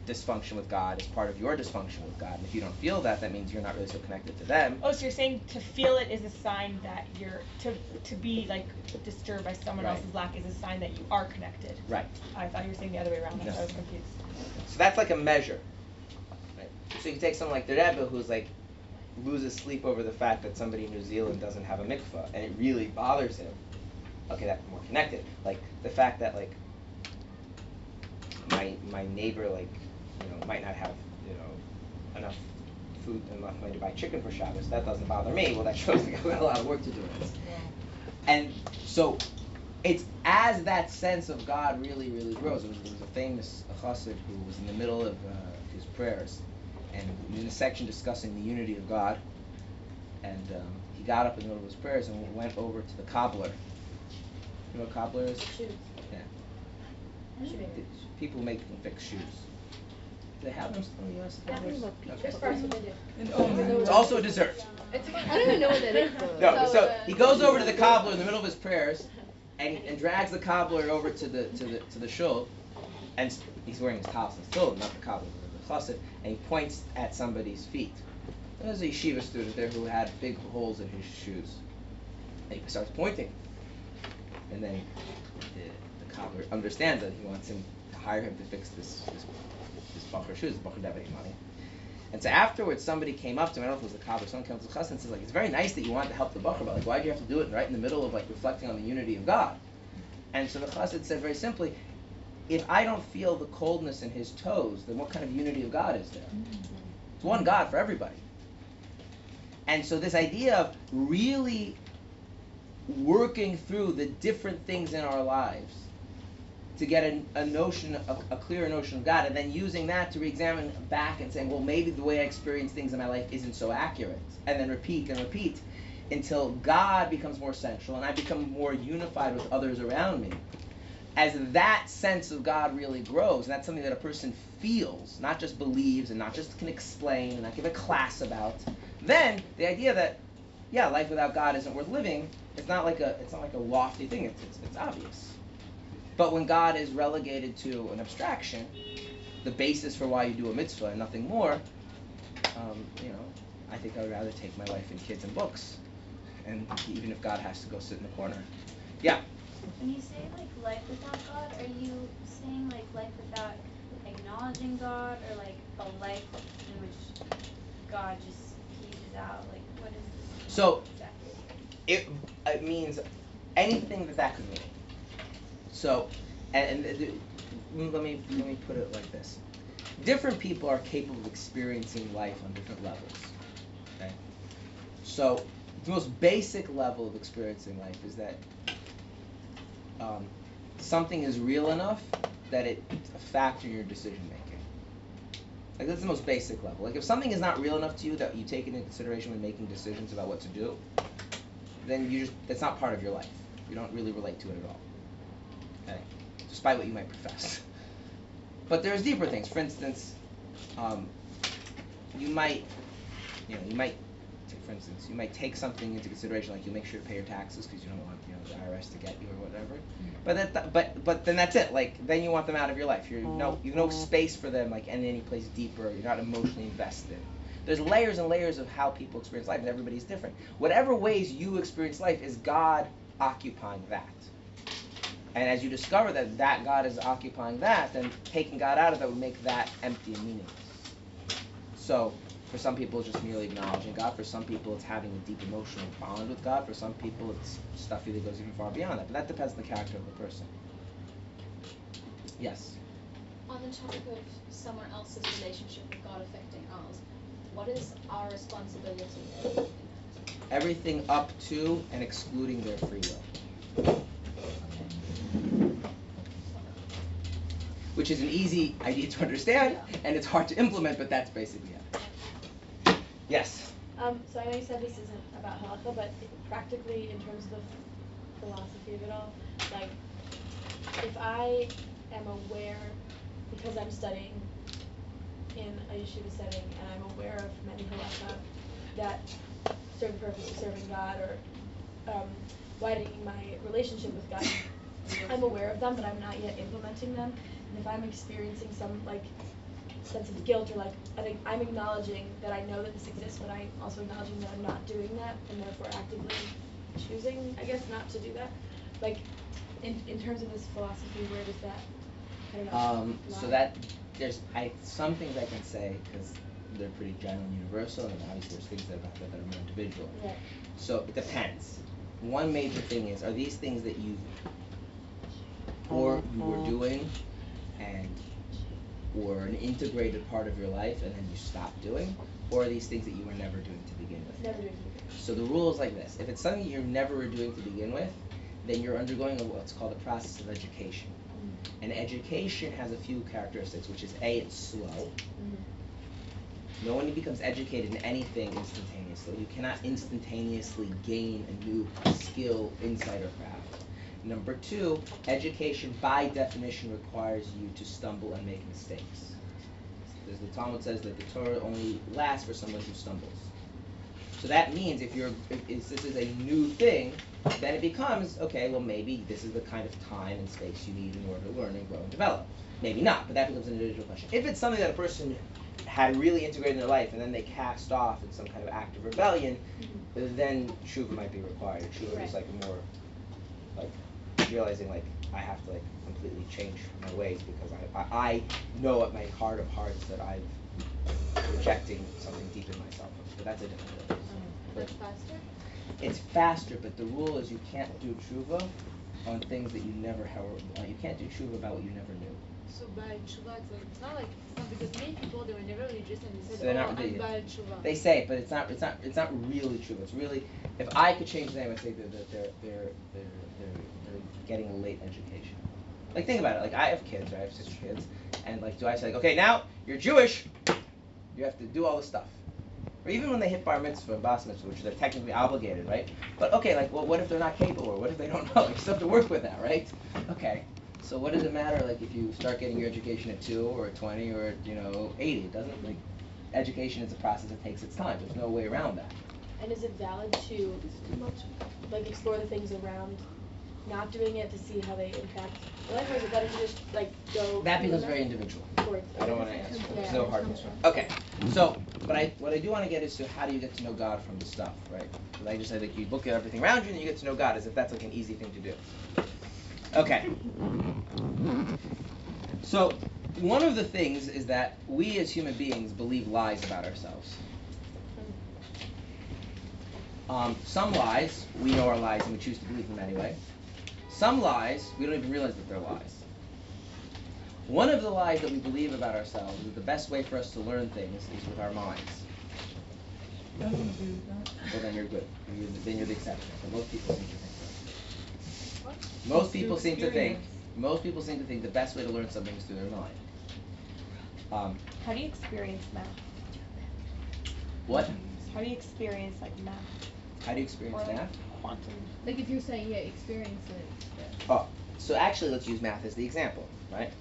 dysfunction with God is part of your dysfunction with God. And if you don't feel that, that means you're not really so connected to them. Oh, so you're saying to feel it is a sign that you're to to be like disturbed by someone Right. else's lack is a sign that you are connected. Right. I thought you were saying the other way around. That's No. why I was confused. So that's like a measure. Right? So you can take someone like the Rebbe who's like loses sleep over the fact that somebody in New Zealand doesn't have a mikvah and it really bothers him. Okay, that's more connected. Like the fact that like my my neighbor like you know might not have you know enough food and enough money to buy chicken for Shabbos. That doesn't bother me. Well, that shows me I've got a lot of work to do this. And so it's as that sense of God really, really grows. There was, there was a famous chassid who was in the middle of uh, his prayers, and in a section discussing the unity of God. And um, he got up in the middle of his prayers and went over to the cobbler. You know what cobbler is? Shoes. Yeah. Shoe People who make and fix shoes. Do they have them still in the U.S.? Okay. As far as they do. And oh, It's also a dessert. I don't even know what that is. No, So, so uh, he goes over to the cobbler in the middle of his prayers, and, and drags the cobbler over to the to the to the shul, and he's wearing his talis still, not the cobbler, but the chassid, and he points at somebody's feet. There's a yeshiva student there who had big holes in his shoes. And he starts pointing, and then the, the cobbler understands that he wants him to hire him to fix this this this bunker shoes. Any money. And so afterwards, somebody came up to me. I don't know if it was the cobbler. Someone came up to the and says, like, "It's very nice that you want to help the bacher, but like, why do you have to do it right in the middle of like reflecting on the unity of God?" And so the chassid said very simply, "If I don't feel the coldness in his toes, then what kind of unity of God is there? It's one God for everybody." And so this idea of really working through the different things in our lives to get a, a notion, a, a clearer notion of God, and then using that to re-examine back and saying, well, maybe the way I experience things in my life isn't so accurate, and then repeat and repeat until God becomes more central and I become more unified with others around me. As that sense of God really grows, and that's something that a person feels, not just believes, and not just can explain, and not give a class about, then the idea that, yeah, life without God isn't worth living, it's not like a, it's not like a lofty thing. It's, it's, it's obvious. But when God is relegated to an abstraction, the basis for why you do a mitzvah and nothing more, um, you know, I think I would rather take my life in kids and books, and even if God has to go sit in the corner. Yeah. When you say like life without God, are you saying like life without acknowledging God or like a life in which God just peaces out? Like, So- It it means anything that that could mean. So, and, and the, let me let me put it like this: different people are capable of experiencing life on different levels. Okay. So, the most basic level of experiencing life is that um, something is real enough that it's a factor in your decision making. Like that's the most basic level. Like if something is not real enough to you that you take into consideration when making decisions about what to do, then you just that's not part of your life. You don't really relate to it at all. Okay, despite what you might profess. But there's deeper things. For instance, um, you might, you know, you might, for instance, you might take something into consideration, like you make sure to pay your taxes because you don't want, you the IRS to get you or whatever. Mm. But that, th- but but then that's it. Like then you want them out of your life. You're no, you have no space for them like in any place deeper. You're not emotionally invested. There's layers and layers of how people experience life, and everybody's different. Whatever ways you experience life is God occupying that. And as you discover that that God is occupying that, then taking God out of that would make that empty and meaningless. So, for some people, it's just merely acknowledging God. For some people, it's having a deep emotional bond with God. For some people, it's stuff that goes even far beyond that. But that depends on the character of the person. Yes. On the topic of someone else's relationship with God affecting ours, what is our responsibility? Everything up to and excluding their free will. Which is an easy idea to understand, and it's hard to implement, but that's basically it. Yes. Um, so I know you said this isn't about halakha, but practically in terms of the philosophy of it all, like if I am aware, because I'm studying in a yeshiva setting, and I'm aware of many halakha that certain purpose of serving God or um, widening my relationship with God, I'm aware of them, but I'm not yet implementing them. And if I'm experiencing some like sense of guilt or like I think I'm acknowledging that I know that this exists, but I'm also acknowledging that I'm not doing that and therefore actively choosing, I guess, not to do that. Like in in terms of this philosophy, where does that I don't. Um, so that there's I some things I can say because they're pretty general and universal, and obviously there's things that about that that are more individual. Right. So it depends. One major thing is: are these things that you or you were doing, and or an integrated part of your life, and then you stopped doing, or are these things that you were never doing to begin with? Never doing So the rule is like this: if it's something you're never doing to begin with, then you're undergoing a, what's called a process of education. Mm-hmm. And education has a few characteristics, which is a, it's slow. Mm-hmm. No one becomes educated in anything instantaneously. You cannot instantaneously gain a new skill, insight, or craft. Number two, education by definition requires you to stumble and make mistakes. As the Talmud says that the Torah only lasts for someone who stumbles. So that means if you're if, this is a new thing, then it becomes okay. Well, maybe this is the kind of time and space you need in order to learn and grow and develop. Maybe not, but that becomes an individual question. If it's something that a person had really integrated in their life and then they cast off in some kind of act of rebellion, then tshuva might be required. Tshuva is like a more like realizing like I have to like completely change my ways because I, I, I know at my heart of hearts that I'm rejecting something deep in myself. But that's a different thing. That's faster? It's faster, but the rule is you can't do tshuva on things that you never have. Uh, you can't do tshuva about what you never knew. So by Tshuva, it's like, it's not like, it's not because many people, they were never religious and they So said, they're oh, not I'm really- Tshuva. They say it, but it's not. It's not. It's not really true. It's really. If I could change the name, I'd say that they're they're they're, they're getting a late education. Like think about it. Like I have kids. Right? I have six kids, and like do I say like, okay, now you're Jewish, you have to do all this stuff. Or even when they hit bar mitzvah and bas mitzvah, which they're technically obligated, right? But okay, like, well, what if they're not capable, or what if they don't know? You still have to work with that, right? Okay. So what does it matter, like, if you start getting your education at two, or twenty, or you know, eighty? It doesn't like. Education is a process that takes its time. There's no way around that. And is it valid to like explore the things around not doing it to see how they impact your life, or is it better to just like go? That becomes very individual. towards- I don't want to answer. There's no hard answer. Okay. So, but I what I do want to get is to how do you get to know God from the stuff, right? right? 'Cause I just said like you look at everything around you and you get to know God as if that's like an easy thing to do. Okay. So, one of the things is that we as human beings believe lies about ourselves. Um, some lies, we know are lies and we choose to believe them anyway. Some lies, we don't even realize that they're lies. One of the lies that we believe about ourselves is that the best way for us to learn things is with our minds. Well, then you're good. You're, then you're the exception. But most people seem to think that. Most people seem to think. Most people seem to think the best way to learn something is through their mind. Um, How do you experience math? what? How do you experience like math? How do you experience Or math? Quantum? Like if you're saying yeah, experience it. Yeah. Oh, so actually, let's use math as the example, right?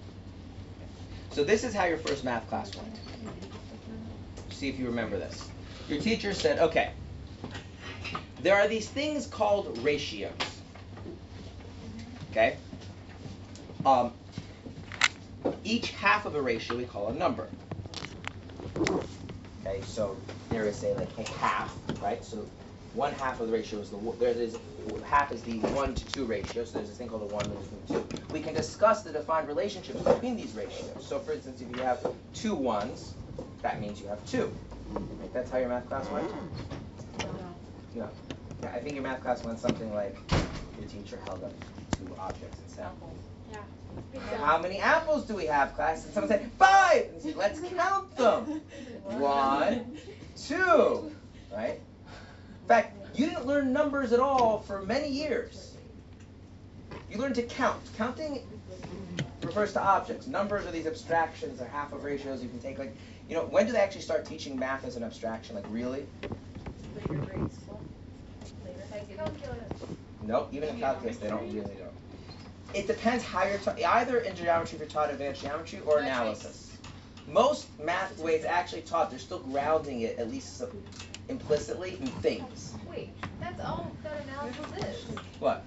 So this is how your first math class went. See if you remember this. Your teacher said, okay, there are these things called ratios. Okay? Um, each half of a ratio we call a number. Okay, so there is say like a half, right? So one half of the ratio is the there is half is the one to two ratio. So there's this thing called the one to two. We can discuss the defined relationships between these ratios. So for instance, if you have two ones, that means you have two. Right? That's how your math class went. No. Yeah, I think your math class went something like your teacher held up two objects and said, "How many apples do we have, class?" And someone said, five. And said, Let's count them. One, two, right? In fact, you didn't learn numbers at all for many years. You learned to count. Counting refers to objects. Numbers are these abstractions, they're half of ratios you can take. Like, you know, when do they actually start teaching math as an abstraction? Like, really? Later grade school. Later. Calculus. Nope, even in calculus, they don't really don't. It depends how you're taught. Either in geometry, if you're taught advanced geometry, or analysis. Most math, the way actually taught, they're still grounding it, at least implicitly, in things. Wait, that's all that analysis is. What?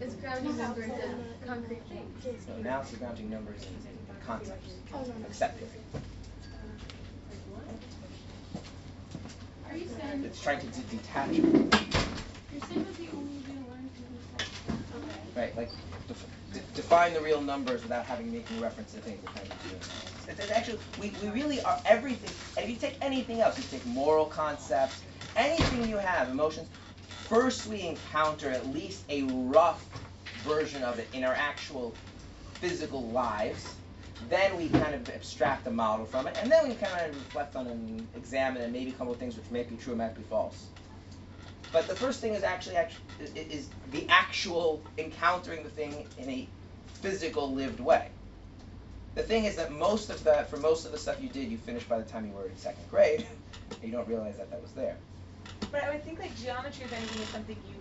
It's grounding numbers in concrete things. So analysis grounding numbers in concepts, except theory. Are you saying It's trying to detach you're saying that the only real learning is Right, like def- de- define the real numbers without having making reference to things trying to do. It's, actually we, we really are everything. And if you take anything else, you take moral concepts, anything you have, emotions. First, we encounter at least a rough version of it in our actual physical lives. Then we kind of abstract a model from it, and then we kind of reflect on and examine and maybe come up with things which may be true, might be false. But the first thing is actually, actually is the actual encountering the thing in a physical, lived way. The thing is that most of the, for most of the stuff you did, you finished by the time you were in second grade. and you don't realize that that was there. But I would think like geometry, if anything, is something you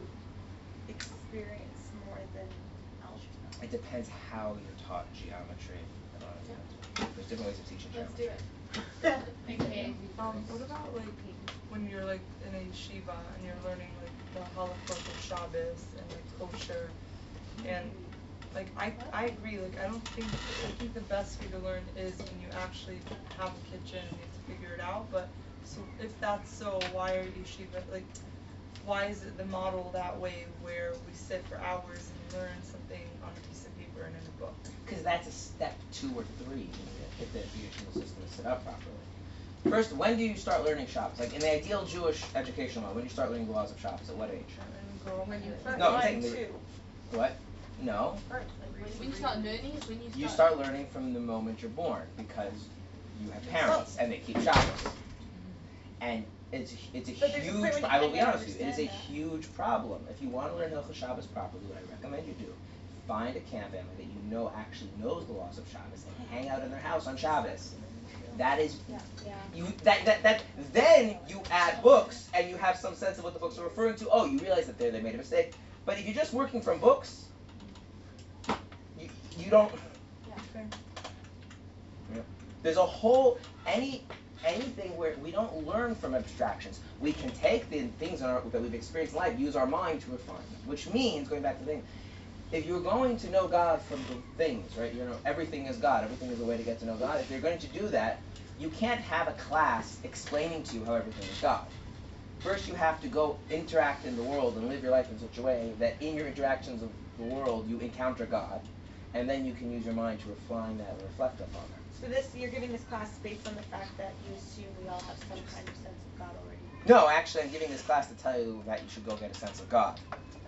experience more than algebra. It depends how you're taught geometry. Uh, There's different ways of teaching Let's geometry. do it. Okay. Um, what about like when you're like in a yeshiva and you're learning like the halachot of Shabbos and like kosher and like I I agree like I don't think I think the best way to learn is when you actually have a kitchen and you have to figure it out but so if that's so why are yeshiva like why is it the model that way where we sit for hours and learn something on a piece of paper and in a book? Because that's a step two or three if the educational system is set up properly. First, when do you start learning Shabbos? Like in the ideal Jewish educational law, when do you start learning the laws of Shabbos? At what age? When you No, I'm the- What? No. When you start learning is when you start. You start learning from the moment you're born because you have parents and they keep Shabbos. Mm-hmm. And it's it's a But huge. point when you I will be honest with you. It is a that. huge problem. If you want to learn Hilchot Shabbos properly, what I recommend you do, find a camp family that you know actually knows the laws of Shabbos and hang out in their house on Shabbos. That is you that, that that then you add books and you have some sense of what the books are referring to. Oh, you realize that they they made a mistake. But if you're just working from books, you you don't. Yep. There's a whole any anything where we don't learn from abstractions. We can take the things in our, that we've experienced in life, use our mind to refine them. Which means going back to the thing, if you're going to know God from the things, right? You know, everything is God. Everything is a way to get to know God. If you're going to do that, you can't have a class explaining to you how everything is God. First, you have to go interact in the world and live your life in such a way that in your interactions of the world, you encounter God, and then you can use your mind to refine that and reflect upon that. So this, you're giving this class based on the fact that you assume we all have some kind of sense of God already. No, actually, I'm giving this class to tell you that you should go get a sense of God,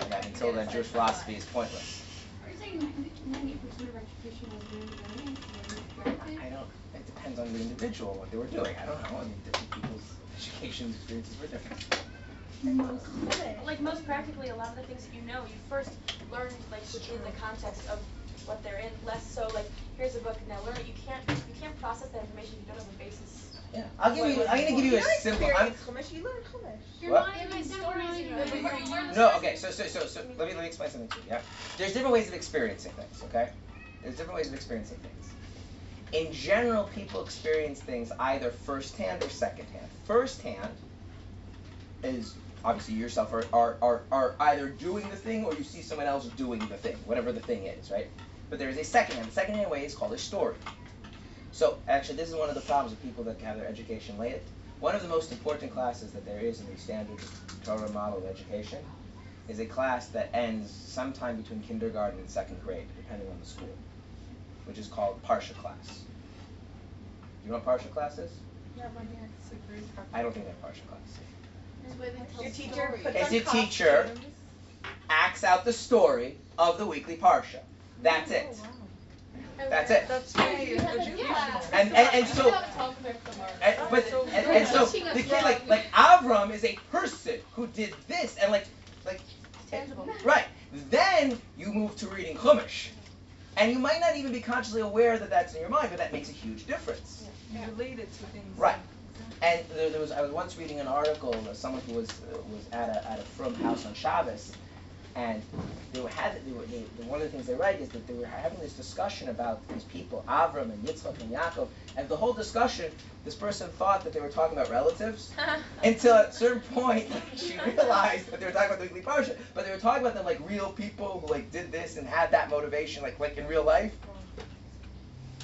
and that until then, Jewish philosophy is pointless. Are you saying ninety percent of education was learning I don't. It depends on the individual what they were doing. I don't know. I mean, different people's education experiences were different. Like most practically, a lot of the things that you know, you first learn like within the context of what they're in. Less so like here's a book now learn it. You can't you can't process that information if you don't have a basis. Yeah, I'll give you. I'm gonna give you a simple. I'm, Chumash, you learn Chumash. You're What? not even stories. You know, learn- you learn the No, okay, so, so, so, so, let me, let me explain something to you, yeah? There's different ways of experiencing things, okay? There's different ways of experiencing things. In general, people experience things either firsthand or secondhand. Firsthand is, obviously, yourself are, are, are, are either doing the thing or you see someone else doing the thing, whatever the thing is, right? But there is a secondhand. The secondhand way is called a story. So, actually, this is one of the problems with people that have their education late. One of the most important classes that there is in the standard Torah model of education is a class that ends sometime between kindergarten and second grade, depending on the school, which is called Parsha class. Do you know what Parsha class is? I don't think they're Parsha class. Your teacher puts It's on teacher acts out the story of the weekly Parsha. That's it. That's it. That's really Yeah. And, and, and so, Tom Quick from our- and, but, and, and so the kid, like, like Avram is a person who did this, and like, like, right. Then you move to reading Chumash, and you might not even be consciously aware that that's in your mind, but that makes a huge difference. You relate it to things. Right. And there, there was I was once reading an article of someone who was uh, was at a at a frum house on Shabbos, and they were had they were, they, they- one of the things they write is that they were having this discussion about these people Avram and Yitzchak and Yaakov, and the whole discussion this person thought that they were talking about relatives until at a certain point she realized that they were talking about the weekly parsha, but they were talking about them like real people who like did this and had that motivation like like in real life.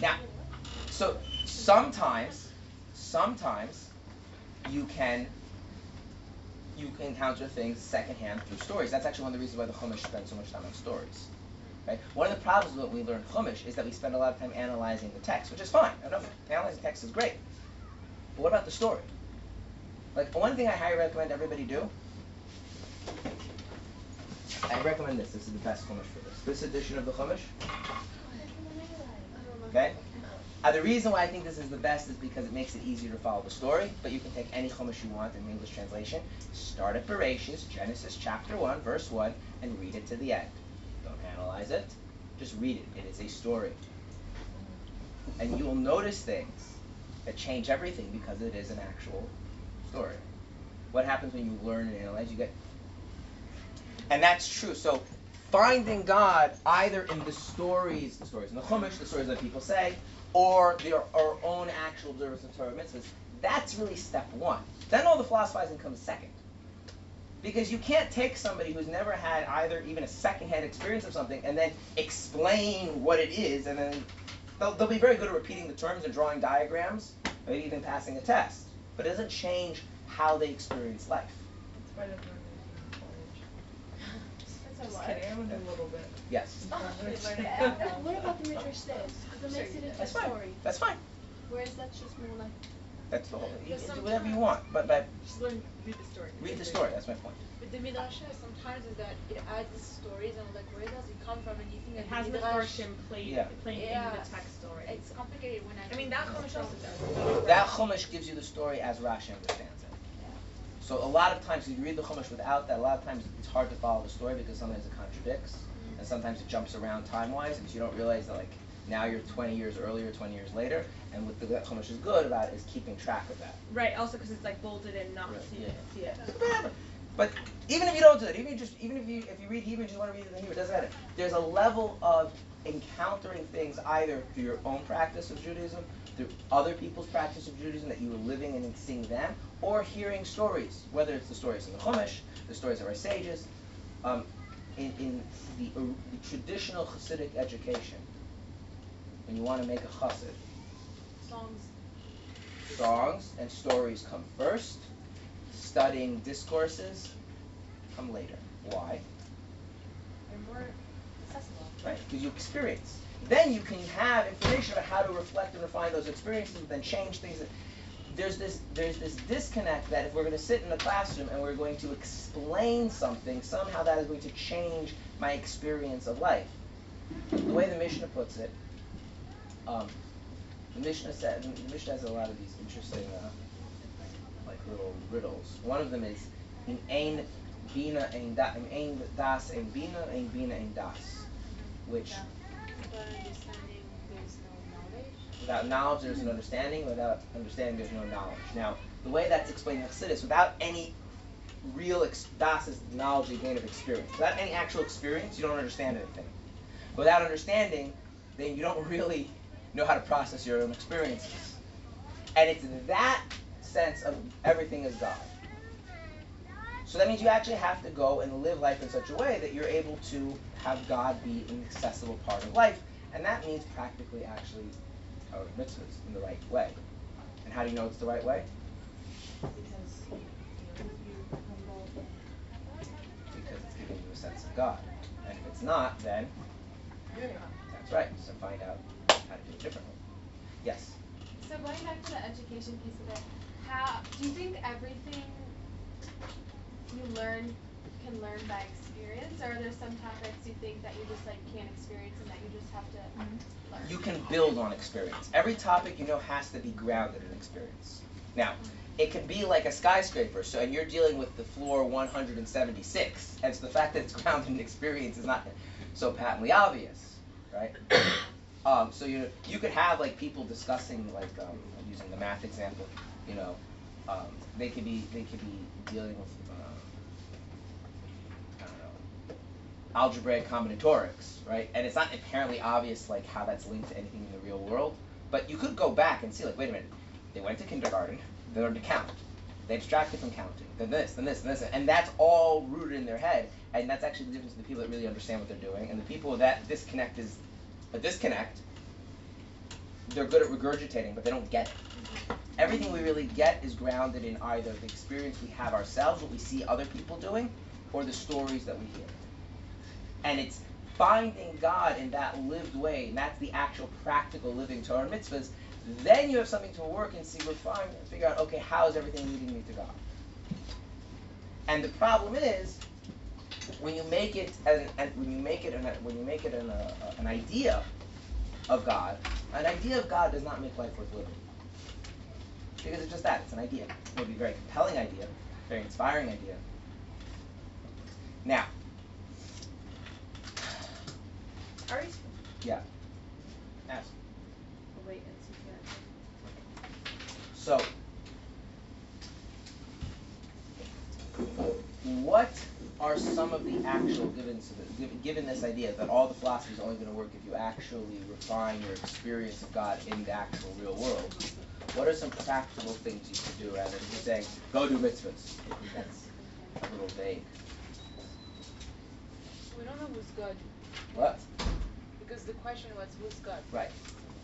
Now, so sometimes, sometimes you can you can encounter things secondhand through stories. That's actually one of the reasons why the Chumash spends so much time on stories. Right? One of the problems when we learn Chumash is that we spend a lot of time analyzing the text, which is fine. I know analyzing text is great. But what about the story? Like one thing I highly recommend everybody do. I recommend this. This is the best Chumash for this. This edition of the Chumash. Okay. Uh, the reason why I think this is the best is because it makes it easier to follow the story. But you can take any chumash you want in the English translation. Start at Bereshis, Genesis chapter one, verse one, and read it to the end. Don't analyze it. Just read it. It is a story, and you will notice things that change everything because it is an actual story. What happens when you learn and analyze? You get, and that's true. So finding God either in the stories, the stories in the Chumash, the stories that people say, or their our own actual observance of Torah mitzvahs. That's really step one. Then all the philosophizing comes second. Because you can't take somebody who's never had either even a secondhand experience of something and then explain what it is, and then they'll, they'll be very good at repeating the terms and drawing diagrams, maybe even passing a test. But it doesn't change how they experience life. That's why I didn't learn anything in college. That's Just a kidding, I went a little bit. Yes. Oh, what about the Midrash says? Because it makes it into a That's fine. story. That's fine. Whereas that's just more like That's the whole. You Because can do whatever you sometimes- want, but but just learn read the story. read the story. That's my point. But the midrash sometimes is that it adds the stories and like where does it come from and you think It that has the the midrash Farshim played, Yeah. playing Yeah. into the text already. it's complicated when I I mean, that Chumash also does. That Chumash gives you the story as Rashi understands it. So a lot of times, if you read the Chumash without that, a lot of times it's hard to follow the story because sometimes it contradicts, and sometimes it jumps around time-wise, and you don't realize that like now you're 20 years earlier, 20 years later, and what the Chumash is good about is keeping track of that. Right, also because it's like bolded and not Right, see yeah. it, see it. Whatever. But even if you don't do that, even if you just even if you if you read Hebrew and just want to read it in Hebrew, it doesn't matter. There's a level of encountering things either through your own practice of Judaism, through other people's practice of Judaism that you were living and seeing them, or hearing stories, whether it's the stories in the Chumash, the stories of our sages, um, in, in the, uh, the traditional Hasidic education. When you want to make a chassid, songs songs and stories come first. Studying discourses come later. Why? They're more accessible. Right? Because you experience. Then you can have information about how to reflect and refine those experiences, and then change things. there's this there's this disconnect that if we're going to sit in the classroom and we're going to explain something, somehow that is going to change my experience of life. The way the Mishnah puts it, um, the Mishnah said the Mishnah has a lot of these interesting uh, like little riddles. One of them is in ein bina ein da in ein das ein bina ein bina ein das, which without knowledge there's no understanding. Without understanding there's no knowledge. Now the way that's explained in Chassidus, without any real ex- das is knowledge you gain of experience. Without any actual experience, you don't understand anything. Without understanding, then you don't really know how to process your own experiences. And it's that sense of everything is God. So that means you actually have to go and live life in such a way that you're able to have God be an accessible part of life. And that means practically actually our mitzvahs in the right way. And how do you know it's the right way? Because it's giving you a sense of God. And if it's not, then that's right. So find out how to do it differently. Yes. So going back to the education piece of it, how do you think everything you learn can learn by experience, or are there some topics you think that you just like can't experience and that you just have to mm-hmm. learn? You can build on experience. Every topic you know has to be grounded in experience. Now, it can be like a skyscraper. So, and you're dealing with the floor 176, and so the fact that it's grounded in experience is not so patently obvious, right? Um, so you you could have like people discussing like um, using the math example, you know, um, they could be they could be dealing with uh, I don't know algebraic combinatorics, right? And it's not apparently obvious like how that's linked to anything in the real world, but you could go back and see like wait a minute, they went to kindergarten, they learned to count, they abstracted from counting, then this, then this, then this, and that's all rooted in their head, and that's actually the difference between the people that really understand what they're doing and the people that disconnect is a disconnect, they're good at regurgitating, but they don't get it. Mm-hmm. Everything we really get is grounded in either the experience we have ourselves, what we see other people doing, or the stories that we hear. And it's finding God in that lived way, and that's the actual practical living Torah mitzvahs. Then you have something to work and see, refine, and figure out, okay, how is everything leading me to God? And the problem is, when you make it an, when you make it an, when you make it an, uh, an idea of God, an idea of God does not make life worth living. Because it's just that, it's an idea. It may be a very compelling idea, very inspiring idea. Now, Are you? Yeah. Ask. Wait and see So, what are some of the actual given given this idea that all the philosophy is only going to work if you actually refine your experience of God in the actual real world? What are some practical things you can do rather than just saying go do mitzvahs? That's a little vague. We don't know who's good. What? Because the question was who's good. Right.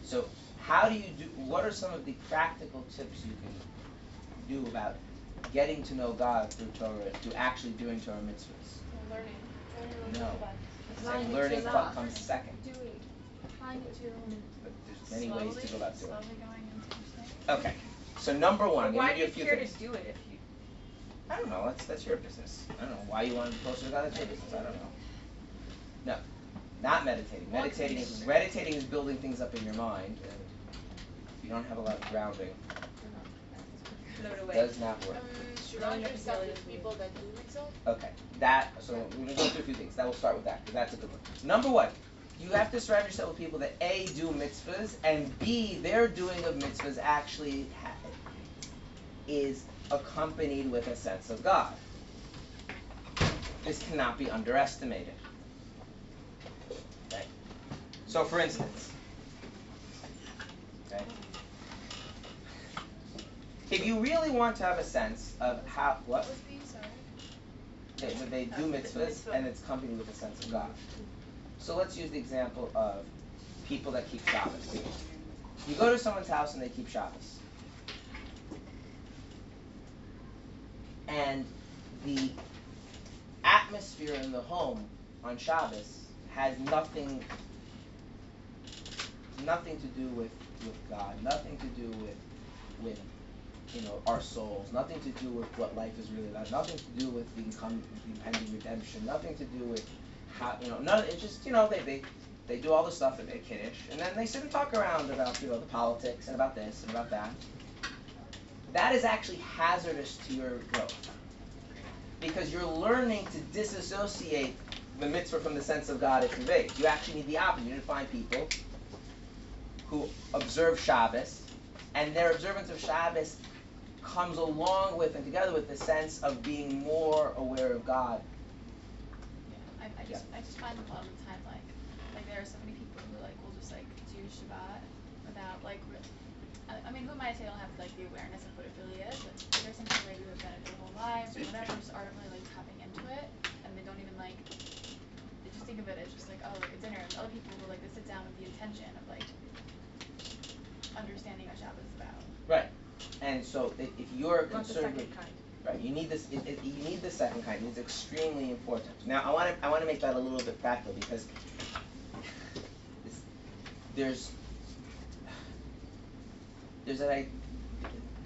So how do you do? What are some of the practical tips you can do about getting to know God through Torah, to actually doing Torah mitzvahs? Learning. learning No. Like learning what comes second. Doing. Trying to. But there's many ways to go about doing it. going Okay. So number one, I'm Why gonna do give you a few care things. to do it if you? I don't know. That's that's your business. I don't know why you want to be closer to God. That's your business. I don't know. No, not meditating. Meditating is meditating is building things up in your mind, and if you don't have a lot of grounding, it does not work. Um, surround yourself with people that do mitzvot. Okay, that, so we're gonna go through a few things, that will start with that, because that's a good one. Number one, you have to surround yourself with people that A, do mitzvahs, and B, their doing of mitzvahs actually ha- is accompanied with a sense of God. This cannot be underestimated. So for instance, okay? If you really want to have a sense of how, what? Okay, when they do mitzvahs and it's accompanied with a sense of God. So let's use the example of people that keep Shabbos. You go to someone's house and they keep Shabbos. And the atmosphere in the home on Shabbos has nothing nothing to do with, with God, nothing to do with with you know, our souls, nothing to do with what life is really about, nothing to do with the impending redemption, nothing to do with how, you know, none. It's just, you know, they they they do all the stuff at, at Kiddush, and then they sit and talk around about, you know, the politics and about this and about that. That is actually hazardous to your growth because you're learning to disassociate the mitzvah from the sense of God it conveys. You actually need the opposite. You need to find people who observe Shabbos, and their observance of Shabbos comes along with and together with the sense of being more aware of God. Yeah, I, I just I just find a lot of the time like like there are so many people who like will just like do Shabbat without like I, I mean who am I to say don't have like the awareness of what it really is, but there's some people maybe who've done it their whole lives or whatever, just aren't really like tapping into it and they don't even like they just think of it as just like, oh like a dinner and other people who like they sit down with the intention of like understanding what Shabbos is about. Right. And so if, if you're Not concerned with. Right, you need this. It, it, you need the second kind. It's extremely important. Now, I want to. I want to make that a little bit practical because it's, there's there's that. I,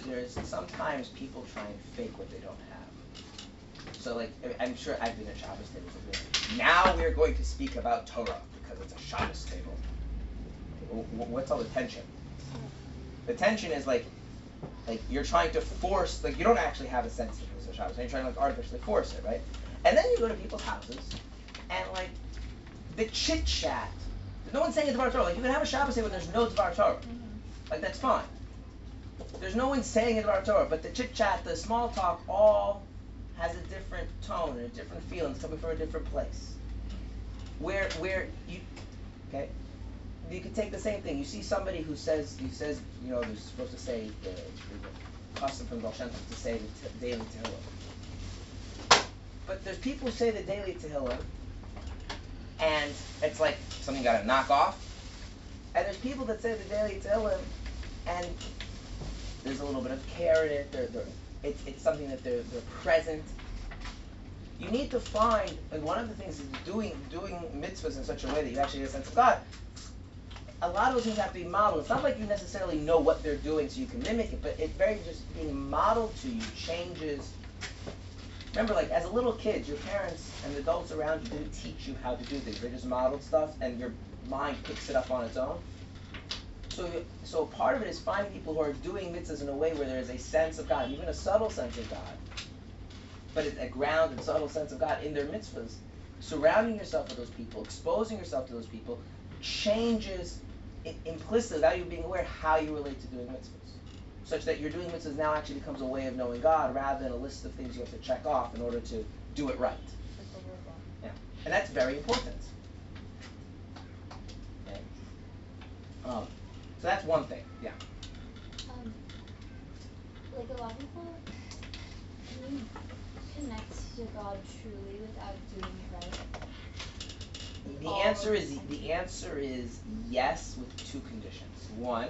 there's sometimes people try and fake what they don't have. So, like, I'm sure I've been at Shabbos tables. before. Now we're going to speak about Torah because it's a Shabbos table. Wh- wh- What's all the tension? The tension is like like you're trying to force like you don't actually have a sense of this Shabbos, and you're trying to like artificially force it, right? And then you go to people's houses and like the chit chat. No one's saying it's Dvar Torah. Like you can have a Shabbos day when there's no Dvar Torah. Mm-hmm. Like that's fine. There's no one saying it's Dvar Torah, but the chit chat, the small talk, all has a different tone and a different feeling. It's coming from a different place. Where where you okay, you could take the same thing. You see somebody who says, who says, you know, they're supposed to say the, the custom from Tov to say the t- daily Tehillim. But there's people who say the daily Tehillim, and it's like something got to knock off. And there's people that say the daily Tehillim, and there's a little bit of care in it. They're, they're, it's, it's something that they're, they're present. You need to find, and one of the things is doing doing mitzvahs in such a way that you actually get a sense of God a lot of those things have to be modeled. It's not like you necessarily know what they're doing so you can mimic it, but it very just being modeled to you changes. Remember, like as a little kid, your parents and the adults around you didn't teach you how to do things. They just modeled stuff, and your mind picks it up on its own. So, so part of it is finding people who are doing mitzvahs in a way where there is a sense of God, even a subtle sense of God, but it's a grounded, subtle sense of God in their mitzvahs. Surrounding yourself with those people, exposing yourself to those people, changes i- implicitly, without you being aware, how you relate to doing mitzvahs. Such that your doing mitzvahs now actually becomes a way of knowing God rather than a list of things you have to check off in order to do it right. Yeah. And that's very important. Okay. Um, so that's one thing. Yeah. Um, like a lot of people, can you connect to God truly without doing it right? The answer is the answer is yes with two conditions. One,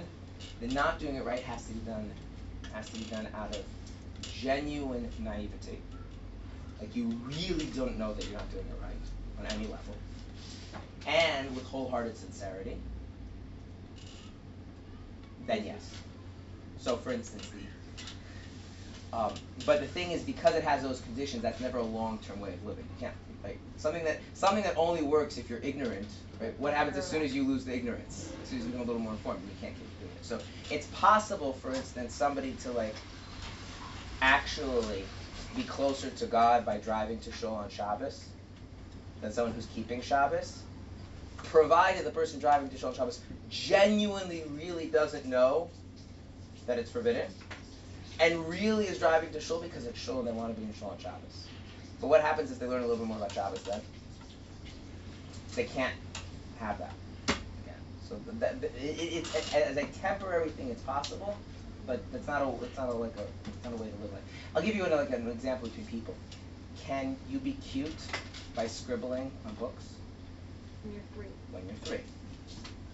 the not doing it right has to be done has to be done out of genuine naivety. Like you really don't know that you're not doing it right on any level. And with wholehearted sincerity. Then yes. So for instance the um, but the thing is, because it has those conditions, that's never a long-term way of living. You can't, like, something that something that only works if you're ignorant, right? What happens as soon as you lose the ignorance? As soon as you become a little more informed, you can't keep doing it. So it's possible, for instance, somebody to like actually be closer to God by driving to Shul on Shabbos than someone who's keeping Shabbos, provided the person driving to Shul on Shabbos genuinely really doesn't know that it's forbidden and really is driving to shul because it's shul and they want to be in shul on Shabbos. But what happens is they learn a little bit more about Shabbos then. They can't have that. Again. So th- that, th- it, it, as a temporary thing, it's possible, but it's not a it's not a like a it's not a way to live like. I'll give you an, like an example between people. Can you be cute by scribbling on books? When you're three. When you're three.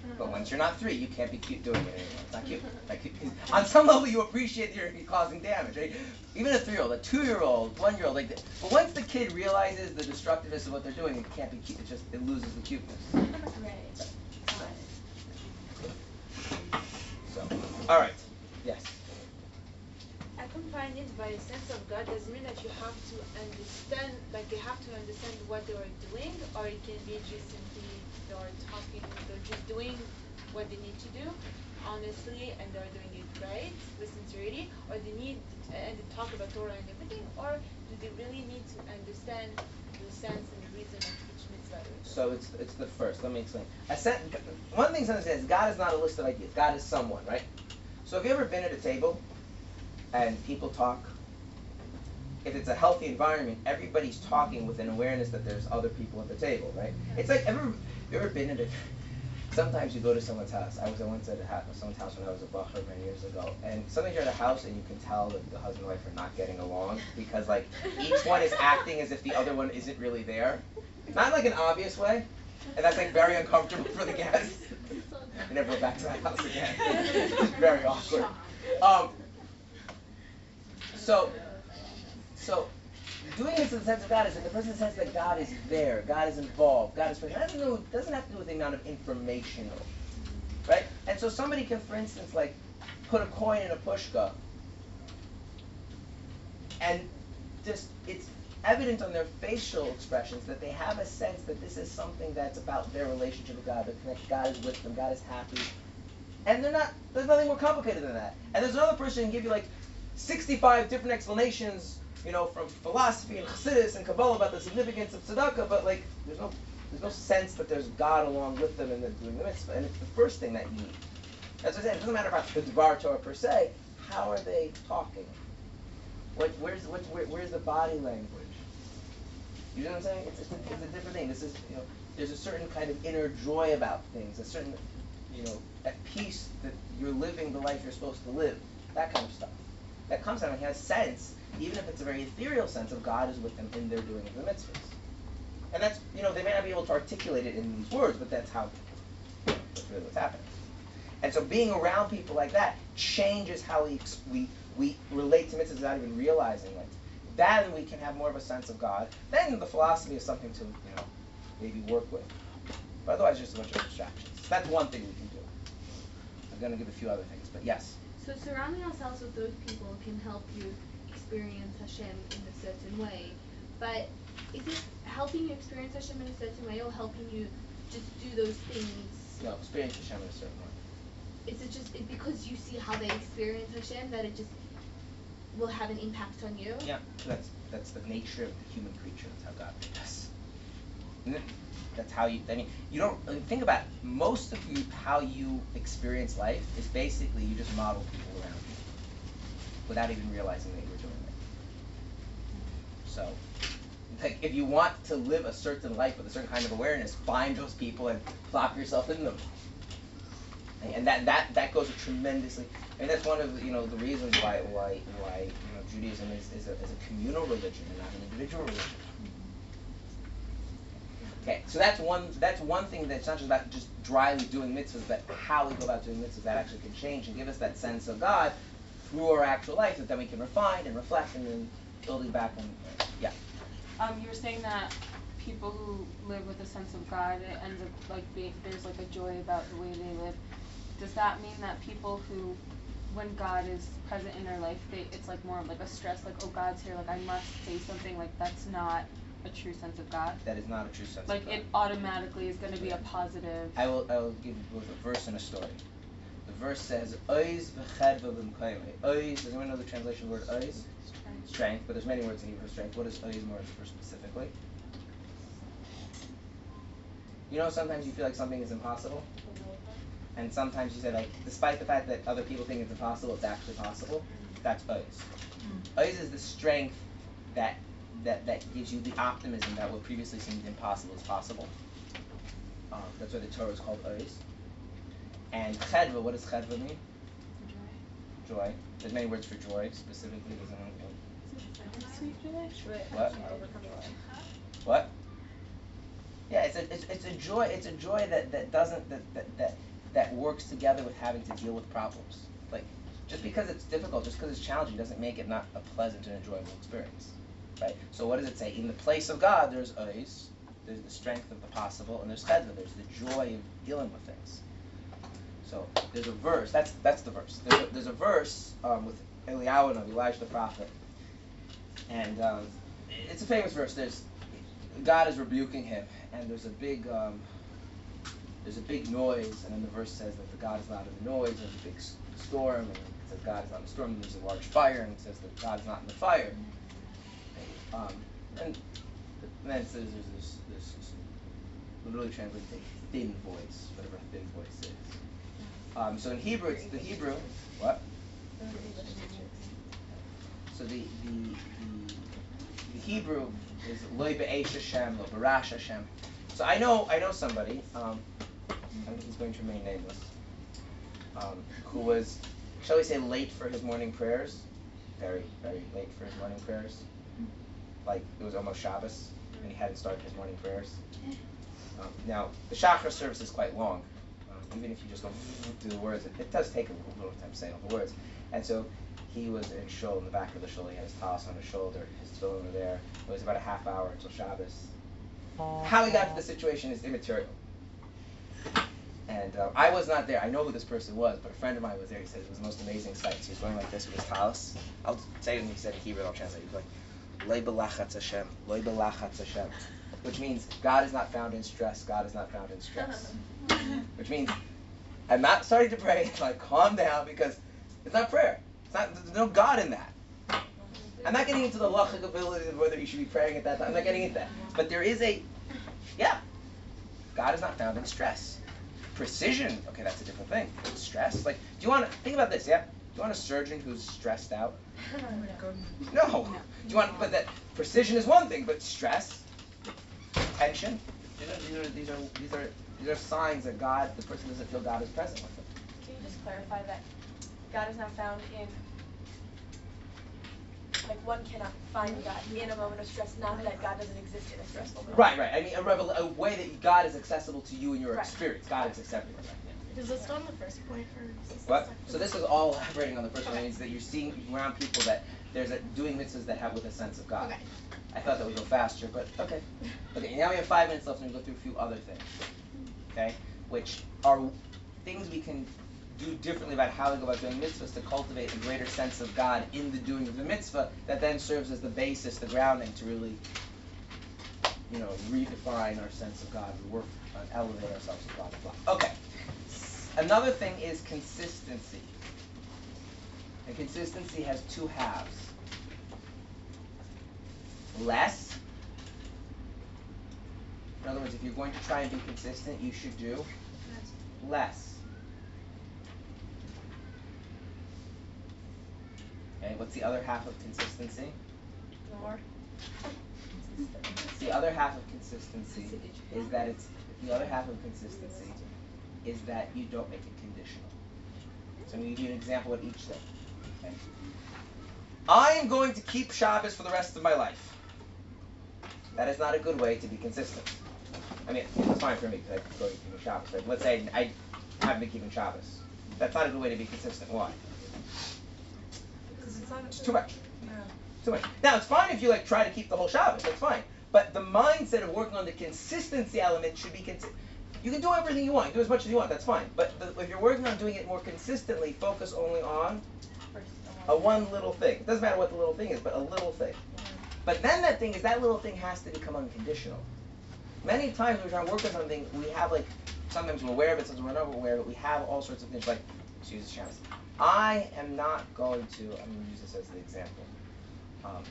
Uh-huh. But once you're not three, you can't be cute doing it anymore. It's not cute. Like, on some level, you appreciate that you're causing damage, right? Even a three-year-old, a two-year-old, one-year-old, like, the, but once the kid realizes the destructiveness of what they're doing, it can't be cute. It just it loses the cuteness. Right. So, all right, yes. I compliment it by a sense of God doesn't mean that you have to understand like they have to understand what they are doing or it can be just simply they are talking they're just doing what they need to do honestly and they're doing it right with sincerity or they need and they talk about Torah and everything or do they really need to understand the sense and the reason of each mitzvah So it's it's the first. Let me explain. A sen- one thing to understand is God is not a list of ideas. God is someone, right? So have you ever been at a table and people talk? If it's a healthy environment, everybody's talking with an awareness that there's other people at the table, right? It's like ever you ever been at a sometimes you go to someone's house. I was I at a house, someone's house when I was a bacher many years ago, and sometimes you're at a house and you can tell that the husband and wife are not getting along because like each one is acting as if the other one isn't really there, not like an obvious way, and that's like very uncomfortable for the guests. I never go back to that house again. it's very awkward. Um, so, so doing this in the sense of God is that the person sense that God is there, God is involved, God is present. Doesn't, doesn't have to do with the amount of informational, right? And so somebody can, for instance, like put a coin in a pushka, and just it's evident on their facial expressions that they have a sense that this is something that's about their relationship with God, that God is with them, God is happy. And they're not, there's nothing more complicated than that. And there's another person who can give you like 65 different explanations you know, from philosophy and Chassidus and Kabbalah about the significance of tzedakah, but like, there's no, there's no sense that there's God along with them and they're doing the mitzvah, and it's the first thing that you need. As I said, it doesn't matter about the Dvar Torah per se. How are they talking? What, where's, what, where, where's the body language? You know what I'm saying? It's, it's, a, it's a different thing. This is, you know, there's a certain kind of inner joy about things, a certain, you know, at peace that you're living the life you're supposed to live. That kind of stuff. That comes out and has sense even if it's a very ethereal sense of God is with them in their doing of the mitzvahs. And that's, you know, they may not be able to articulate it in these words, but that's how, that's really what's happening. And so being around people like that changes how we, we, we relate to mitzvahs without even realizing it. Then we can have more of a sense of God. Then the philosophy is something to, you know, maybe work with. But otherwise, just a bunch of abstractions. That's one thing we can do. I'm going to give a few other things, but yes. So surrounding ourselves with those people can help you experience Hashem in a certain way. But is it helping you experience Hashem in a certain way or helping you just do those things? No, experience Hashem in a certain way. Is it just it, because you see how they experience Hashem that it just will have an impact on you? Yeah, that's that's the nature of the human creature. That's how God made us. That's how you. I mean, you don't I mean, think about it. most of you how you experience life is basically you just model people without even realizing that you were doing it. So, like, if you want to live a certain life with a certain kind of awareness, find those people and plop yourself in them. And that that that goes tremendously. Mean, that's one of the, you know the reasons why why why you know Judaism is, is a is a communal religion and not an individual religion. Okay, so that's one that's one thing that's not just about just dryly doing mitzvahs, but how we go about doing mitzvahs that actually can change and give us that sense of God through our actual life that then we can refine and reflect and then building back on yeah. Um, you were saying that people who live with a sense of God, it ends up like being there's like a joy about the way they live. Does that mean that people who when God is present in their life, they it's like more of like a stress, like, oh God's here, like I must say something, like that's not a true sense of God. That is not a true sense like of God. it automatically is gonna be a positive I will I will give you both a verse and a story. The verse says, Oiz v'chedva b'mkoyme. Oiz, does anyone know the translation of the word oiz? Strength. Strength, but there's many words in Hebrew for strength. What is oiz more for specifically? You know, sometimes you feel like something is impossible. And sometimes you say, like, despite the fact that other people think it's impossible, it's actually possible. That's oiz. Oiz is the strength that that that gives you the optimism that what previously seemed impossible is possible. Um, that's why the Torah is called oiz. And chedva, what does chedva mean? Joy. Joy. There's many words for joy, specifically. Does anyone know? sweet joy. What? What? Yeah, it's a it's, it's a joy. It's a joy that, that doesn't that, that that that works together with having to deal with problems. Like just because it's difficult, just because it's challenging, doesn't make it not a pleasant and enjoyable experience, right? So what does it say? In the place of God, there's oiz, there's the strength of the possible, and there's chedva, there's the joy of dealing with things. So there's a verse. That's that's the verse. There's a, there's a verse um, with Eliyahu and Elijah the prophet and um, it's a famous verse. There's God is rebuking him, and there's a big um, there's a big noise, and then the verse says that the God is not in the noise. There's a big storm, and it says God is not in the storm. And there's a large fire, and it says that God is not in the fire. Um, and then it says there's this, this, this literally translated thin voice, whatever thin voice is. Um, so in Hebrew, it's the Hebrew. What? So the the the, the Hebrew is loy be'esh Hashem, lo barash Hashem. So I know I know somebody. Um, I think he's going to remain nameless. Um, who was, shall we say, late for his morning prayers? Very, very late for his morning prayers. Like it was almost Shabbos, and he hadn't started his morning prayers. Um, now the Shachar service is quite long. Even if you just go through the words, it, it does take a little time saying all the words. And so he was in shul in the back of the shul. He had his talis on his shoulder. His tefillin were there. It was about a half hour until Shabbos. How he got to the situation is immaterial. And uh, I was not there. I know who this person was, but a friend of mine was there. He said it was the most amazing sight. So he was going like this with his talis. I'll say it and he said in Hebrew. I'll translate. He was like, "Loy Hashem, loy Hashem," which means God is not found in stress. God is not found in stress. which means I'm not starting to pray. Like, calm down because it's not prayer. It's not. There's no God in that. I'm not getting into the lachic ability of whether you should be praying at that time. I'm not getting into that. But there is a, yeah, God is not found in stress. Precision, okay, that's a different thing. Stress, like, do you want to think about this? Yeah, do you want a surgeon who's stressed out? No. Do you want? But that precision is one thing, but stress, tension, these are these are these are these are signs that God, the person doesn't feel God is present with them. Can you just clarify that God is not found in like one cannot find God in a moment of stress, not that God doesn't exist in a stressful moment. Right, right. I mean, a, revel- a way that God is accessible to you in your Right. experience. God is accessible. Right? Yeah. Does this on the first point or is this What? So this is all elaborating on the first one. Means that you're seeing around people that there's a doing mitzvahs that have with a sense of God. Okay. I thought that would go faster, but okay. Okay, now we have five minutes left, and we go through a few other things. Okay, which are things we can do differently about how we go about doing mitzvahs to cultivate a greater sense of God in the doing of the mitzvah that then serves as the basis, the grounding to really, you know, redefine our sense of God, we work on elevate ourselves to blah blah blah. Okay. Another thing is consistency. And consistency has two halves. Less. In other words, if you're going to try and be consistent, you should do less. Okay, what's the other half of consistency? More. The other half of consistency is that it's the other half of consistency is that you don't make it conditional. So I'm going to give you an example of each thing. I am going to keep Shabbos for the rest of my life. That is not a good way to be consistent. I mean, it's fine for me because I go to keeping Shabbos. But let's say I haven't been keeping Shabbos. That's not a good way to be consistent. Why? Because it's not. It's too much. Yeah. Too much. Now it's fine if you like try to keep the whole Shabbos. That's fine. But the mindset of working on the consistency element should be consistent. You can do everything you want. Do as much as you want. That's fine. But the, if you're working on doing it more consistently, focus only on a one little thing. It doesn't matter what the little thing is, but a little thing. But then that thing is that little thing has to become unconditional. Many times when we're trying to work on something, we have like sometimes we're aware of it, sometimes we're not aware of it. We have all sorts of things like the chance. I am not going to. I'm going to use this as the example. Um,